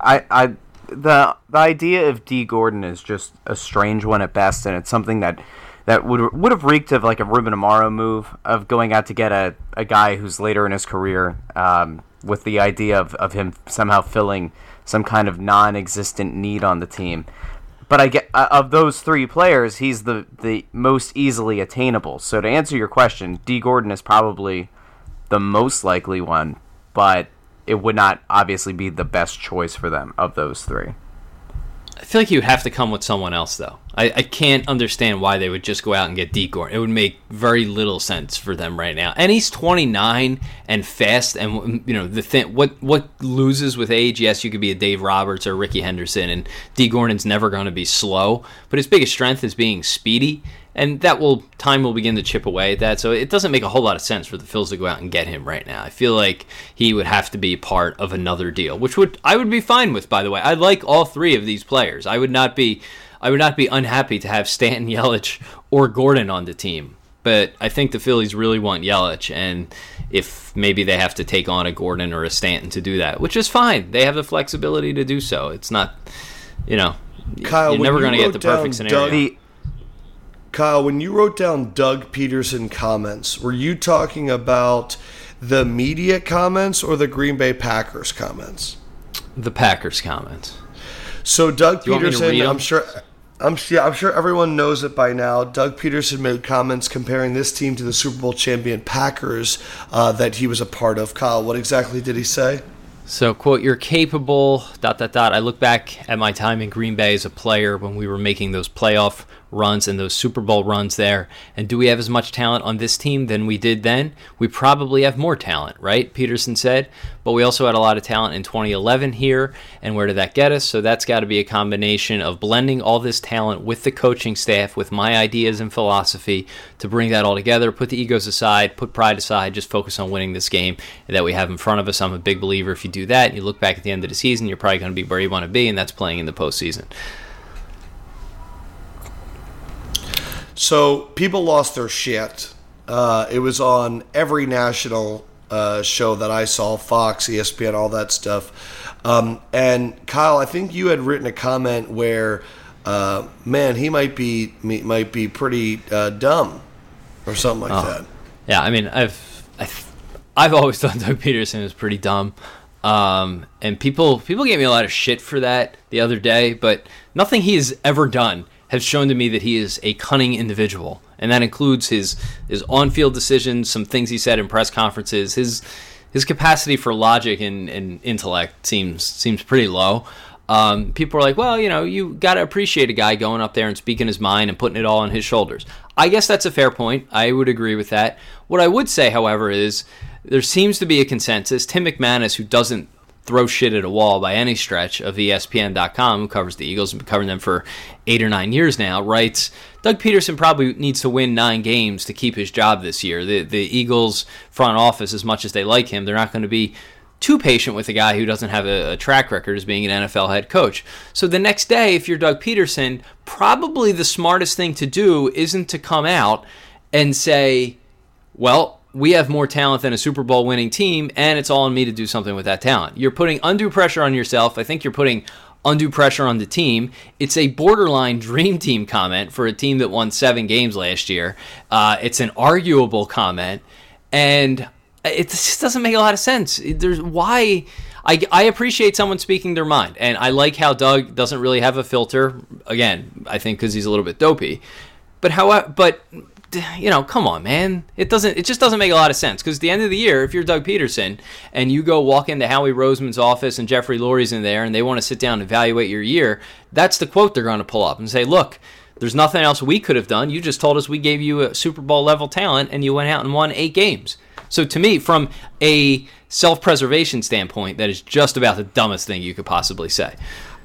I. I. The the idea of Dee Gordon is just a strange one at best, and it's something that that would would have reeked of like a Ruben Amaro move of going out to get a, a guy who's later in his career um, with the idea of, of him somehow filling some kind of non-existent need on the team. But I get uh, of those three players, he's the the most easily attainable. So to answer your question, Dee Gordon is probably the most likely one, but it would not obviously be the best choice for them of those three. I feel like you have to come with someone else, though. I, I can't understand why they would just go out and get Dee Gordon. It would make very little sense for them right now. And he's 29 and fast, and you know the thing. What what loses with age? Yes, you could be a Dave Roberts or Rickey Henderson, and Dee Gordon's never going to be slow. But his biggest strength is being speedy, and that will time will begin to chip away at that. So it doesn't make a whole lot of sense for the Phils to go out and get him right now. I feel like he would have to be part of another deal, which would I would be fine with. By the way, I like all three of these players. I would not be I would not be unhappy to have Stanton, Yelich, or Gordon on the team. But I think the Phillies really want Yelich, and if maybe they have to take on a Gordon or a Stanton to do that, which is fine. They have the flexibility to do so. It's not, you know, Kyle, you're never going to get the perfect scenario. Doug- The Kyle, when you wrote down Doug Pederson comments, were you talking about the media comments or the Green Bay Packers comments? the Packers comments. So Doug you want me to Pederson. I'm sure I'm yeah, I'm sure everyone knows it by now. Doug Pederson made comments comparing this team to the Super Bowl champion Packers uh, that he was a part of. Kyle, what exactly did he say? So, quote, you're capable, dot, dot, dot. I look back at my time in Green Bay as a player when we were making those playoff runs and those Super Bowl runs there. And do we have as much talent on this team than we did then? We probably have more talent, right? Pederson said. But we also had a lot of talent in 2011 here. And where did that get us? So, that's got to be a combination of blending all this talent with the coaching staff, with my ideas and philosophy to bring that all together, put the egos aside, put pride aside, just focus on winning this game that we have in front of us. I'm a big believer if you do that you look back at the end of the season, you're probably going to be where you want to be, and that's playing in the postseason. So people lost their shit. Uh, it was on every national uh, show that I saw, Fox, ESPN, all that stuff. Um, and Kyle, I think you had written a comment where, uh, man, he might be might be pretty uh, dumb, or something like that. Yeah, I mean, I've I've, I've always thought Doug Pederson was pretty dumb, um, and people people gave me a lot of shit for that the other day. But nothing he has ever done has shown to me that he is a cunning individual, and that includes his his on-field decisions, some things he said in press conferences, his his capacity for logic and, and intellect seems seems pretty low. Um, people are like, well, you know, you got to appreciate a guy going up there and speaking his mind and putting it all on his shoulders. I guess that's a fair point. I would agree with that. What I would say, however, is there seems to be a consensus. Tim McManus, who doesn't throw shit at a wall by any stretch of ESPN.com, who covers the Eagles and been covering them for eight or nine years now, writes Doug Pederson probably needs to win nine games to keep his job this year. The the Eagles front office, as much as they like him, they're not going to be too patient with a guy who doesn't have a, a, track record as being an NFL head coach. So the next day, if you're Doug Pederson, probably the smartest thing to do isn't to come out and say, well, we have more talent than a Super Bowl winning team, and it's all on me to do something with that talent. You're putting undue pressure on yourself. I think you're putting undue pressure on the team. It's a borderline dream team comment for a team that won seven games last year. Uh, it's an arguable comment, and it just doesn't make a lot of sense. There's why. I, I appreciate someone speaking their mind, and I like how Doug doesn't really have a filter. Again, I think because he's a little bit dopey. But how? But you know, come on, man. It doesn't. It just doesn't make a lot of sense because at the end of the year, if you're Doug Pederson and you go walk into Howie Roseman's office and Jeffrey Lurie's in there and they want to sit down and evaluate your year, that's the quote they're going to pull up and say, "Look, there's nothing else we could have done. You just told us we gave you a Super Bowl level talent and you went out and won eight games." So to me, from a self-preservation standpoint, that is just about the dumbest thing you could possibly say.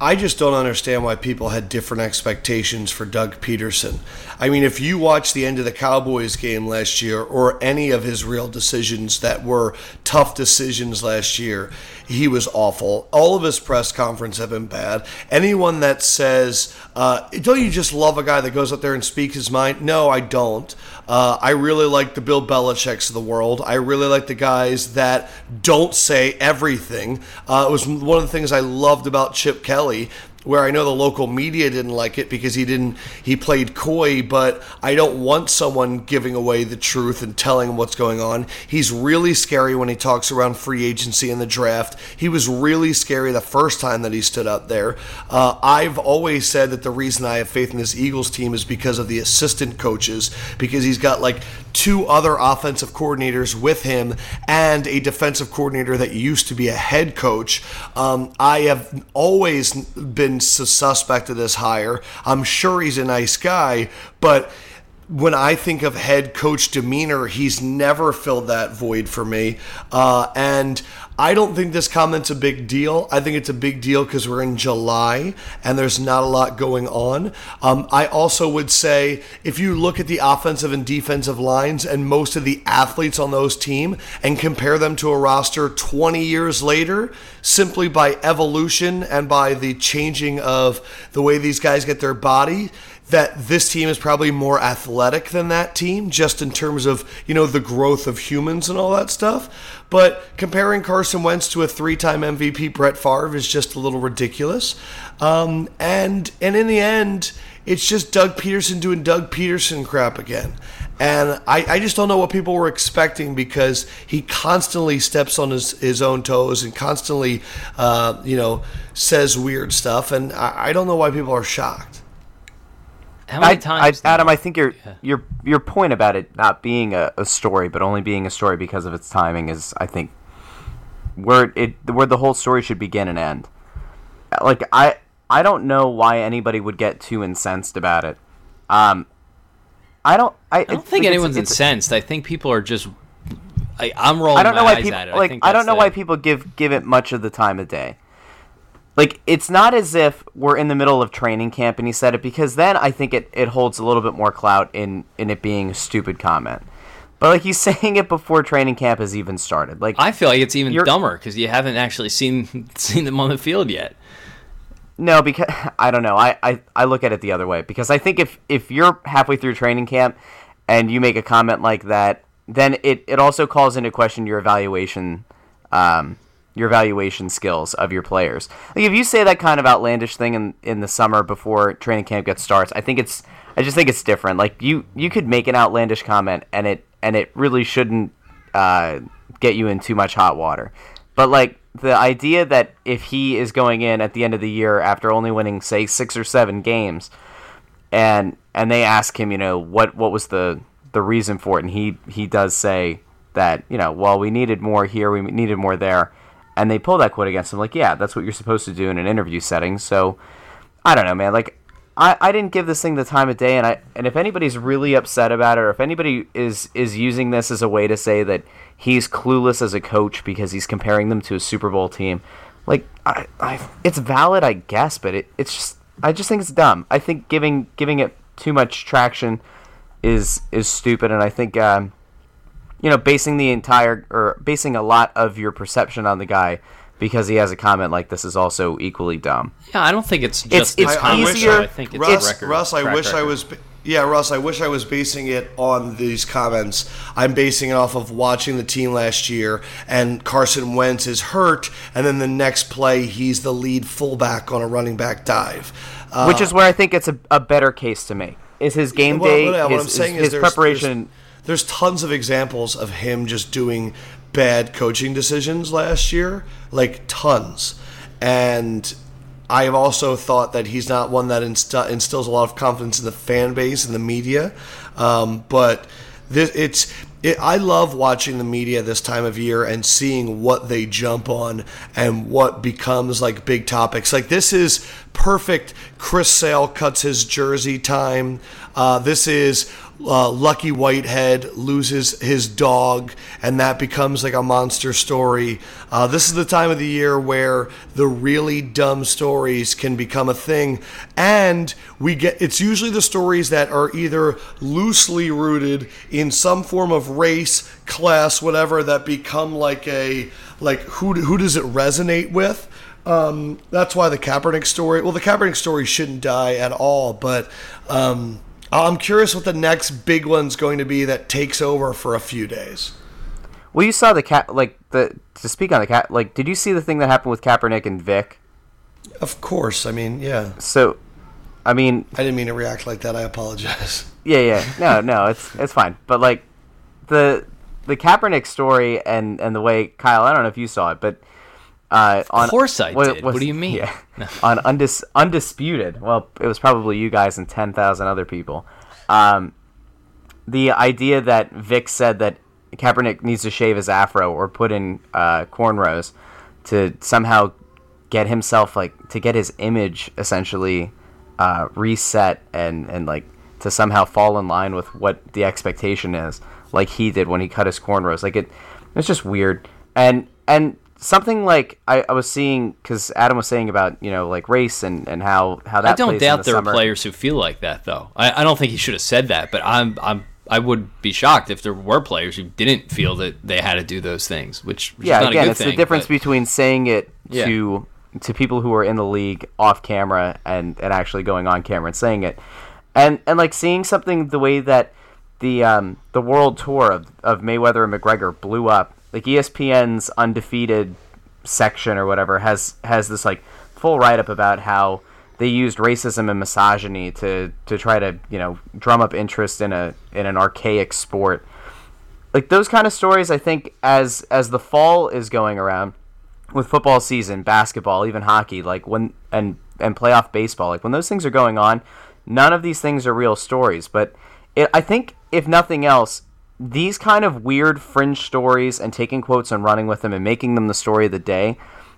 I just don't understand why people had different expectations for Doug Pederson. I mean, if you watch the end of the Cowboys game last year or any of his real decisions that were tough decisions last year, he was awful. All of his press conferences have been bad. Anyone that says, uh, don't you just love a guy that goes up there and speaks his mind? No, I don't. Uh, I really like the Bill Belichick's of the world. I really like the guys that don't say everything. Uh, it was one of the things I loved about Chip Kelly where I know the local media didn't like it because he didn't he played coy, but I don't want someone giving away the truth and telling him what's going on. He's really scary when he talks around free agency and the draft. He was really scary the first time that he stood up there. Uh, I've always said that the reason I have faith in this Eagles team is because of the assistant coaches, because he's got like two other offensive coordinators with him and a defensive coordinator that used to be a head coach. Um, I have always been been suspect of this hire. I'm sure he's a nice guy, but when I think of head coach demeanor, he's never filled that void for me. Uh, and I don't think this comment's a big deal. I think it's a big deal because we're in July and there's not a lot going on. Um, I also would say if you look at the offensive and defensive lines and most of the athletes on those team and compare them to a roster 20 years later, simply by evolution and by the changing of the way these guys get their body, that this team is probably more athletic than that team, just in terms of you know the growth of humans and all that stuff. But comparing Carson Wentz to a three-time MVP Brett Favre is just a little ridiculous. Um, and and in the end, it's just Doug Pederson doing Doug Pederson crap again. And I, I just don't know what people were expecting because he constantly steps on his, his own toes and constantly, uh, you know, says weird stuff. And I, I don't know why people are shocked. How many I, times? I, Adam, I think your yeah. your your point about it not being a, a, story, but only being a story because of its timing is, I think, where it where the whole story should begin and end. Like I I don't know why anybody would get too incensed about it. Um, I don't. I, I don't think like anyone's it's, incensed. I think people are just. I, am rolling. I don't know why people like. I, I don't know the... why people give give it much of the time of day like it's not as if we're in the middle of training camp and he said it because then I think it, it holds a little bit more clout in in it being a stupid comment. But like he's saying it before training camp has even started. Like I feel like it's even dumber because you haven't actually seen seen them on the field yet. No, because I don't know. I, I, I look at it the other way because I think if if you're halfway through training camp and you make a comment like that, then it, it also calls into question your evaluation um, your evaluation skills of your players. Like if you say that kind of outlandish thing in in the summer before training camp gets starts, I think it's I just think it's different. Like you you could make an outlandish comment and it and it really shouldn't uh, get you in too much hot water. But like the idea that if he is going in at the end of the year after only winning say six or seven games and and they ask him, you know, what what was the the reason for it, and he he does say that you know, well, we needed more here, we needed more there, and they pull that quote against him, like, yeah, that's what you're supposed to do in an interview setting. So I don't know, man, like. I, I didn't give this thing the time of day, and I and if anybody's really upset about it, or if anybody is is using this as a way to say that he's clueless as a coach because he's comparing them to a Super Bowl team, like I, I it's valid, I guess, but it, it's just I just think it's dumb. I think giving giving it too much traction is is stupid, and I think um, you know basing the entire or basing a lot of your perception on the guy because he has a comment like this is also equally dumb. Yeah, I don't think it's just it's the comment, easier- though. I think it's Russ, record. Russ, I track wish I was. Yeah, Russ, I wish I was basing it on these comments. I'm basing it off of watching the team last year, and Carson Wentz is hurt, and then the next play he's the lead fullback on a running back dive. Uh, Which is where I think it's a, a better case to make. Is his game well, day, well, yeah, what his, I'm saying his, is his there's- preparation. There's, there's tons of examples of him just doing bad coaching decisions last year, like tons. And I have also thought that he's not one that inst- instills a lot of confidence in the fan base and the media. Um, but this, it's it, I love watching the media this time of year and seeing what they jump on and what becomes like big topics. Like this is perfect. Chris Sale cuts his jersey time. Uh, this is uh, Lucky Whitehead loses his dog, and that becomes like a monster story. Uh, this is the time of the year where the really dumb stories can become a thing, and we get it's usually the stories that are either loosely rooted in some form of race, class, whatever, that become like a like who who does it resonate with? Um, that's why the Kaepernick story. Well, the Kaepernick story shouldn't die at all, but. Um, Uh, I'm curious what the next big one's going to be that takes over for a few days. Well, you saw the cat like the to speak on the cat. Like, did you see the thing that happened with Kaepernick and Vic? Of course, I mean, yeah. So, I mean, I didn't mean to react like that. I apologize. yeah, yeah, no, no, it's it's fine. But like the the Kaepernick story and and the way Kyle, I don't know if you saw it, but uh, on, Of course I did. What do you mean? Yeah, on undis, undisputed. Well, it was probably you guys and ten thousand other people. Um, the idea that Vic said that Kaepernick needs to shave his afro or put in uh, cornrows to somehow get himself like to get his image essentially uh, reset and and like to somehow fall in line with what the expectation is, like he did when he cut his cornrows. Like it, it's just weird. And and something like I, I was seeing because Adam was saying about you know like race and and how how that I don't doubt the there summer. are players who feel like that, though. I, I don't think he should have said that, but I'm I'm I would be shocked if there were players who didn't feel that they had to do those things, which, which yeah is not a again it's thing, the difference but- between saying it Yeah. to to people who are in the league off camera and and actually going on camera and saying it and and like seeing something the way that the um the world tour of, of Mayweather and McGregor blew up like ESPN's undefeated section or whatever has has this like full write up about how they used racism and misogyny to to try to you know drum up interest in a in an archaic sport. Like those kind of stories i think as as the fall is going around with football season basketball even hockey like when and and playoff baseball like when those things are going on none of these things are real stories. But it, i think if nothing else these kind of weird fringe stories and taking quotes and running with them and making them the story of the day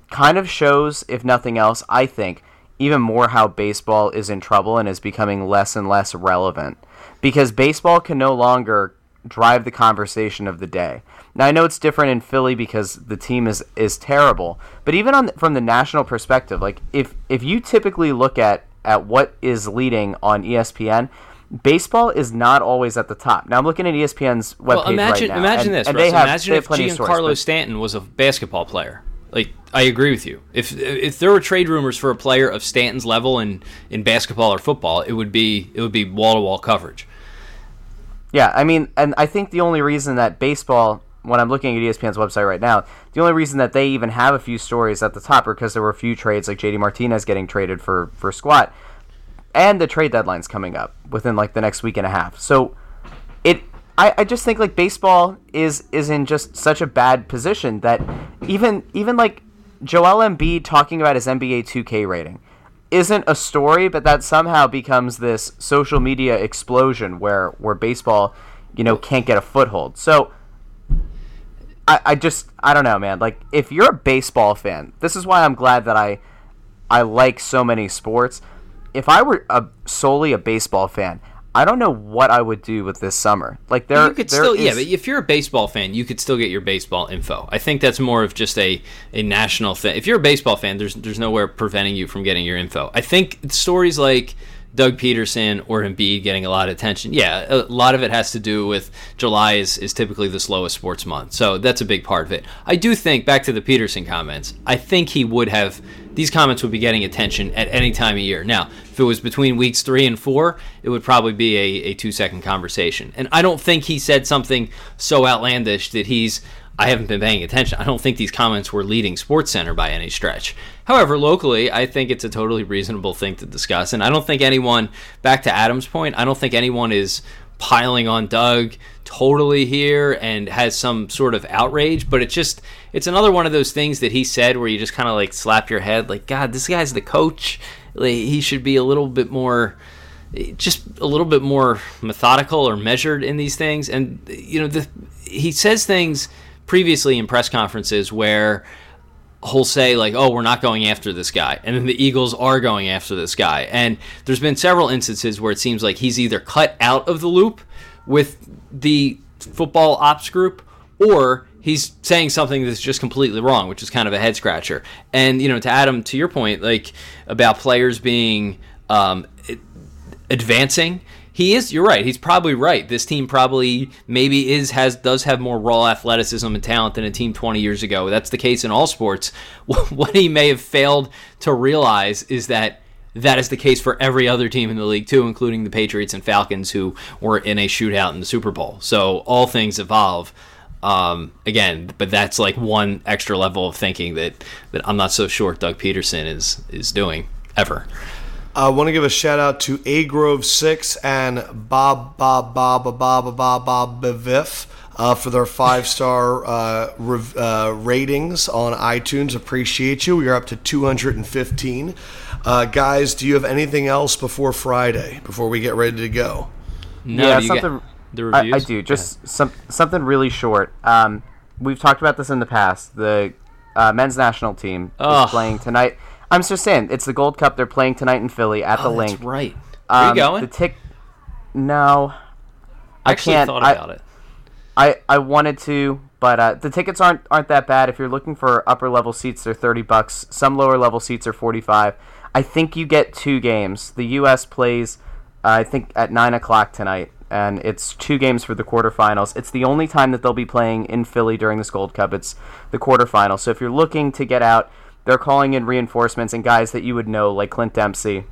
kind of shows if nothing else i think even more how baseball is in trouble and is becoming less and less relevant because baseball can no longer drive the conversation of the day. Now I know it's different in Philly because the team is is terrible, but even on from the national perspective, like if if you typically look at at what is leading on ESPN, baseball is not always at the top. Now I'm looking at ESPN's webpage Well, imagine right now. imagine and, this. and Russ. they have, imagine they have if plenty of stories, Giancarlo but- Stanton was a basketball player. Like I agree with you. If if there were trade rumors for a player of Stanton's level in, in basketball or football, it would be it would be wall to wall coverage. Yeah, I mean, and I think the only reason that baseball, when I'm looking at ESPN's website right now, the only reason that they even have a few stories at the top are because there were a few trades like JD Martinez getting traded for for squat, and the trade deadline's coming up within like the next week and a half. So it, I, I just think like baseball is is in just such a bad position that even even like Joel Embiid talking about his NBA 2K rating. isn't a story, but that somehow becomes this social media explosion where where baseball, you know, can't get a foothold. So I, I just I don't know, man. Like if you're a baseball fan, this is why I'm glad that I I like so many sports. If I were a, solely a baseball fan, I don't know what I would do with this summer. Like there, you could there still is- yeah, but if you're a baseball fan, you could still get your baseball info. I think that's more of just a, a national thing. If you're a baseball fan, there's there's nowhere preventing you from getting your info. I think stories like Doug Pederson or Embiid getting a lot of attention. Yeah, a lot of it has to do with July is, is typically the slowest sports month. So that's a big part of it. I do think back to the Pederson comments. I think he would have these comments would be getting attention at any time of year. Now, if it was between weeks three and four, it would probably be a, a two second conversation. And I don't think he said something so outlandish that he's I haven't been paying attention. I don't think these comments were leading Sports Center by any stretch. However, locally, I think it's a totally reasonable thing to discuss. And I don't think anyone, back to Adam's point, I don't think anyone is piling on Doug totally here and has some sort of outrage, but it's just it's another one of those things that he said where you just kind of like slap your head like god, this guy's the coach. Like, he should be a little bit more just a little bit more methodical or measured in these things and you know the he says things previously in press conferences where he'll say like oh we're not going after this guy. And then the eagles are going after this guy. And there's been several instances where it seems like he's either cut out of the loop with the football ops group or he's saying something that's just completely wrong which is kind of a head scratcher. And you know to adam to your point like about players being um, advancing he is you're right he's probably right. This team probably maybe is has does have more raw athleticism and talent than a team 20 years ago. That's the case in all sports. What he may have failed to realize is that that is the case for every other team in the league too including the patriots and falcons who were in a shootout in the super bowl. So all things evolve. Um, again but that's like one extra level of thinking that that i'm not so sure doug pederson is is doing ever I want to give a shout out to A Grove Six and Bob Bob Bob Bob Bob Bob Bob Biff uh, for their five star uh, rev- uh, ratings on iTunes. Appreciate you. We are up to 215. Uh, guys, do you have anything else before Friday before we get ready to go? no yeah, do you get something. the I, reviews I do just some something really short. Um, we've talked about this in the past. The uh, men's national team Ugh. is playing tonight. I'm just saying it's the Gold Cup. They're playing tonight in Philly at the Oh, that's link. right. Are Um, you going? The tick. No, I actually can't- thought I- about it. I I wanted to, but uh, the tickets aren't aren't that bad. If you're looking for upper level seats, they're thirty bucks. Some lower level seats are forty five. I think you get two games. The U.S. plays, uh, I think, at nine o'clock tonight, and it's two games for the quarterfinals. It's the only time that they'll be playing in Philly during this Gold Cup. It's the quarterfinals. So if you're looking to get out, they're calling in reinforcements and guys that you would know, like Clint Dempsey.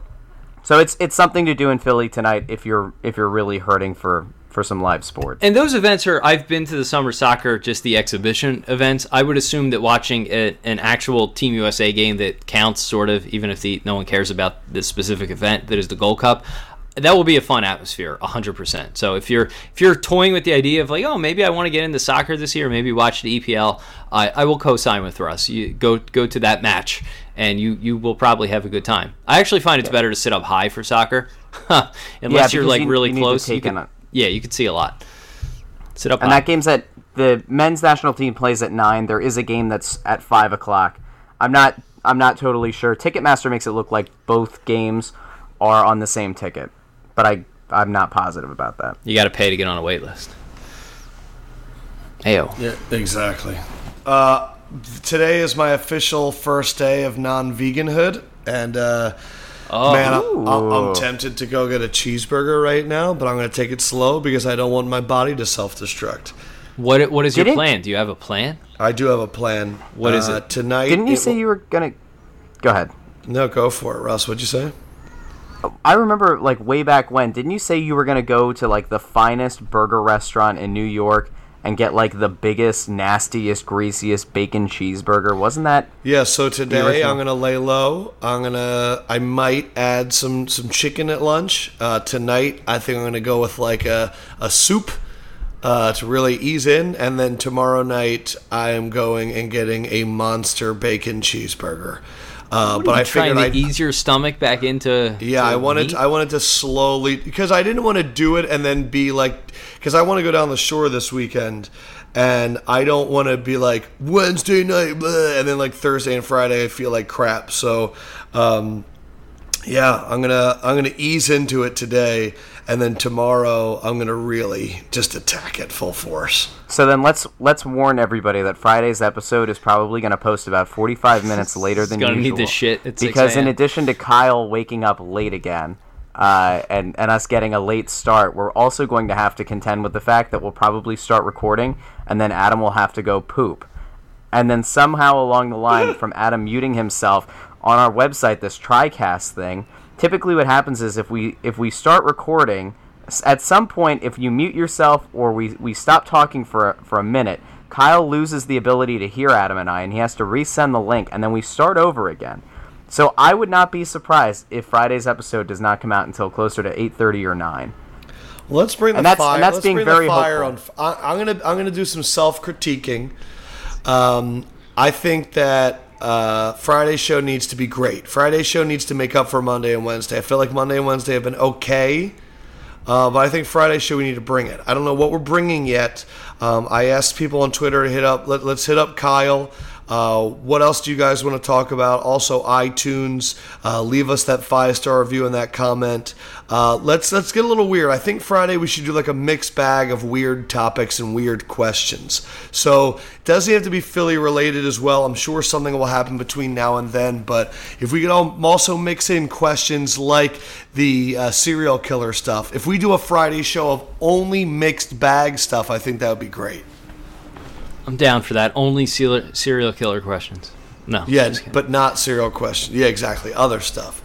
So it's it's something to do in Philly tonight if you're if you're really hurting for for some live sport. And those events are. I've been to the summer soccer, just the exhibition events. I would assume that watching a, an actual Team USA game that counts, sort of, even if the no one cares about this specific event that is the Gold Cup. That will be a fun atmosphere, hundred percent. So if you're if you're toying with the idea of like, oh, maybe I want to get into soccer this year, maybe watch the EPL, I, I will co-sign with Russ. You go go to that match, and you you will probably have a good time. I actually find it's better to sit up high for soccer, unless you're like you- really you close. take can- yeah, you can see a lot. Sit up And high. that game's at the men's national team plays at nine. There is a game that's at five o'clock. I'm not I'm not totally sure. Ticketmaster makes it look like both games are on the same ticket, but I I'm not positive about that. You got to pay to get on a wait list. Ayo. Yeah, exactly. Uh, today is my official first day of non-veganhood, and uh, Oh, man, I, I'm, I'm tempted to go get a cheeseburger right now, but I'm going to take it slow because I don't want my body to self-destruct. what what is your Didn't- plan? Do you have a plan? I do have a plan. What is Uh, it? tonight? Didn't you it say will- you were gonna? Go ahead. No, go for it, Russ. What'd you say? I remember like way back when. Didn't you say you were gonna go to like the finest burger restaurant in New York and get like the biggest, nastiest, greasiest bacon cheeseburger? Wasn't that? Yeah, so today. I'm gonna lay low. I'm gonna I might add some some chicken at lunch. Uh, tonight I think I'm gonna go with like a a soup uh, to really ease in, and then tomorrow night I am going and getting a monster bacon cheeseburger. Uh, but I trying figured to I ease your stomach back into. yeah, I wanted meat? I wanted to slowly because I didn't want to do it and then be like because I want to go down the shore this weekend and I don't want to be like Wednesday night and then like Thursday and Friday I feel like crap. So um, yeah, I'm gonna I'm gonna ease into it today and then tomorrow I'm gonna really just attack it full force. So then let's let's warn everybody that Friday's episode is probably going to post about 45 minutes later than gonna need usual. to shit at 6 because in addition to Kyle waking up late again, uh, and and us getting a late start, we're also going to have to contend with the fact that we'll probably start recording, and then Adam will have to go poop, and then somehow along the line from Adam muting himself on our website, this TriCast thing. Typically, what happens is if we if we start recording, at some point, if you mute yourself or we we stop talking for a- for a minute, Kyle loses the ability to hear Adam and I, and he has to resend the link, and then we start over again. So I would not be surprised if Friday's episode does not come out until closer to eight thirty or nine. Let's bring the And that's- fire. and that's let's being bring very the fire hopeful. on. I, I'm gonna I'm gonna do some self critiquing. Um, I think that uh, Friday's show needs to be great. Friday's show needs to make up for Monday and Wednesday. I feel like Monday and Wednesday have been okay. Uh, but I think Friday's show we need to bring it. I don't know what we're bringing yet. Um, I asked people on Twitter to hit up. Let, let's hit up Kyle. Uh, what else do you guys want to talk about? Also, iTunes. Uh, leave us that five star review and that comment. Uh, let's let's get a little weird. I think Friday we should do like a mixed bag of weird topics and weird questions. So it doesn't have to be Philly related as well. I'm sure something will happen between now and then. But if we could al- also mix in questions like the uh, serial killer stuff, if we do a Friday show of only mixed bag stuff, I think that would be great. I'm down for that. Only serial serial killer questions. No. Yeah, but not serial questions. Yeah, exactly. Other stuff.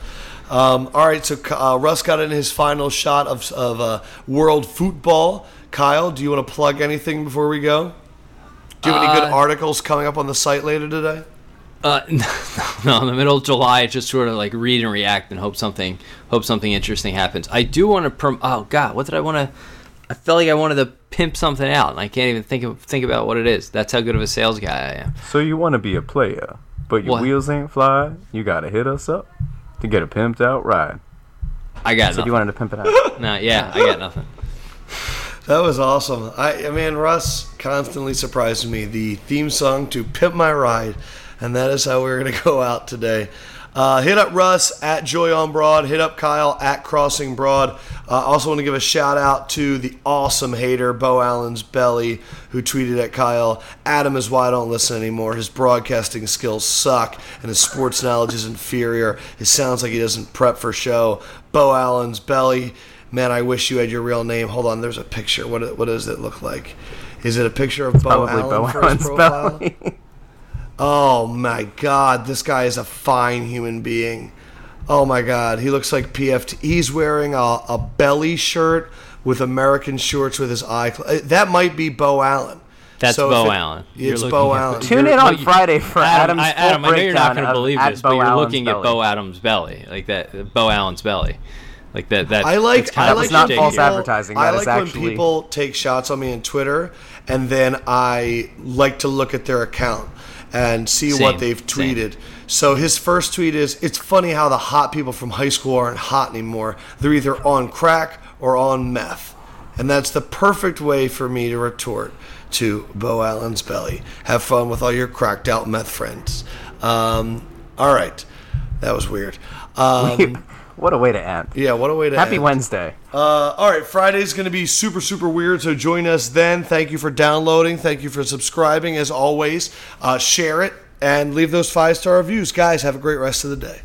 Um, all right, so uh, Russ got in his final shot of, of uh, world football. Kyle, do you want to plug anything before we go? Do you have any good Uh, articles coming up on the site later today? Uh, no, no, in the middle of July, just sort of like read and react and hope something, hope something interesting happens. I do want to prom. Oh God, what did I want to? I felt like I wanted to pimp something out, and I can't even think of think about what it is. That's how good of a sales guy I am. So you want to be a player, but your What? wheels ain't fly. You gotta hit us up to get a pimped out ride. I got So nothing. you wanted to pimp it out. no, yeah, I got nothing. That was awesome. I, I mean, Russ constantly surprises me. The theme song to "Pimp My Ride," and that is how we're going to go out today. Uh, hit up Russ at Joy on Broad. Hit up Kyle at Crossing Broad. Uh, also want to give a shout out to the awesome hater Bo Allen's Belly who tweeted at Kyle. Adam is why I don't listen anymore. His broadcasting skills suck and his sports knowledge is inferior. It sounds like he doesn't prep for show. Bo Allen's Belly. Man, I wish you had your real name. Hold on, there's a picture. What what does it look like? Is it a picture of Bo Probably Allen Bo for his Allen's profile? belly. Oh my God, this guy is a fine human being. Oh my God, he looks like PFT. He's wearing a, a belly shirt with American shorts with his eye. cl- uh, That might be Bo Allen. That's So Bo it- Allen. You're It's looking Bo Allen. Tune you're- in on you- Friday for Adam, Adam's I, full Adam, I know you're not going to believe at this, Bo but you're Allen's looking at. Bo Adams' belly, like that. Bo Allen's belly, like that. That I like. it's kind I of like not false people- advertising, I that is like actually- when people take shots on me on Twitter, and then I like to look at their account and see what they've same. tweeted. So his first tweet is, "It's funny how the hot people from high school aren't hot anymore. They're either on crack or on meth." And that's the perfect way for me to retort to Bo Allen's belly. Have fun with all your cracked out meth friends. Um, all right, that was weird. Um, what a way to end. yeah, what a way to end. Happy end. Wednesday. Uh, all right, Friday's going to be super, super weird. So join us then. Thank you for downloading. Thank you for subscribing. As always, uh, share it and leave those five star reviews. Guys, have a great rest of the day.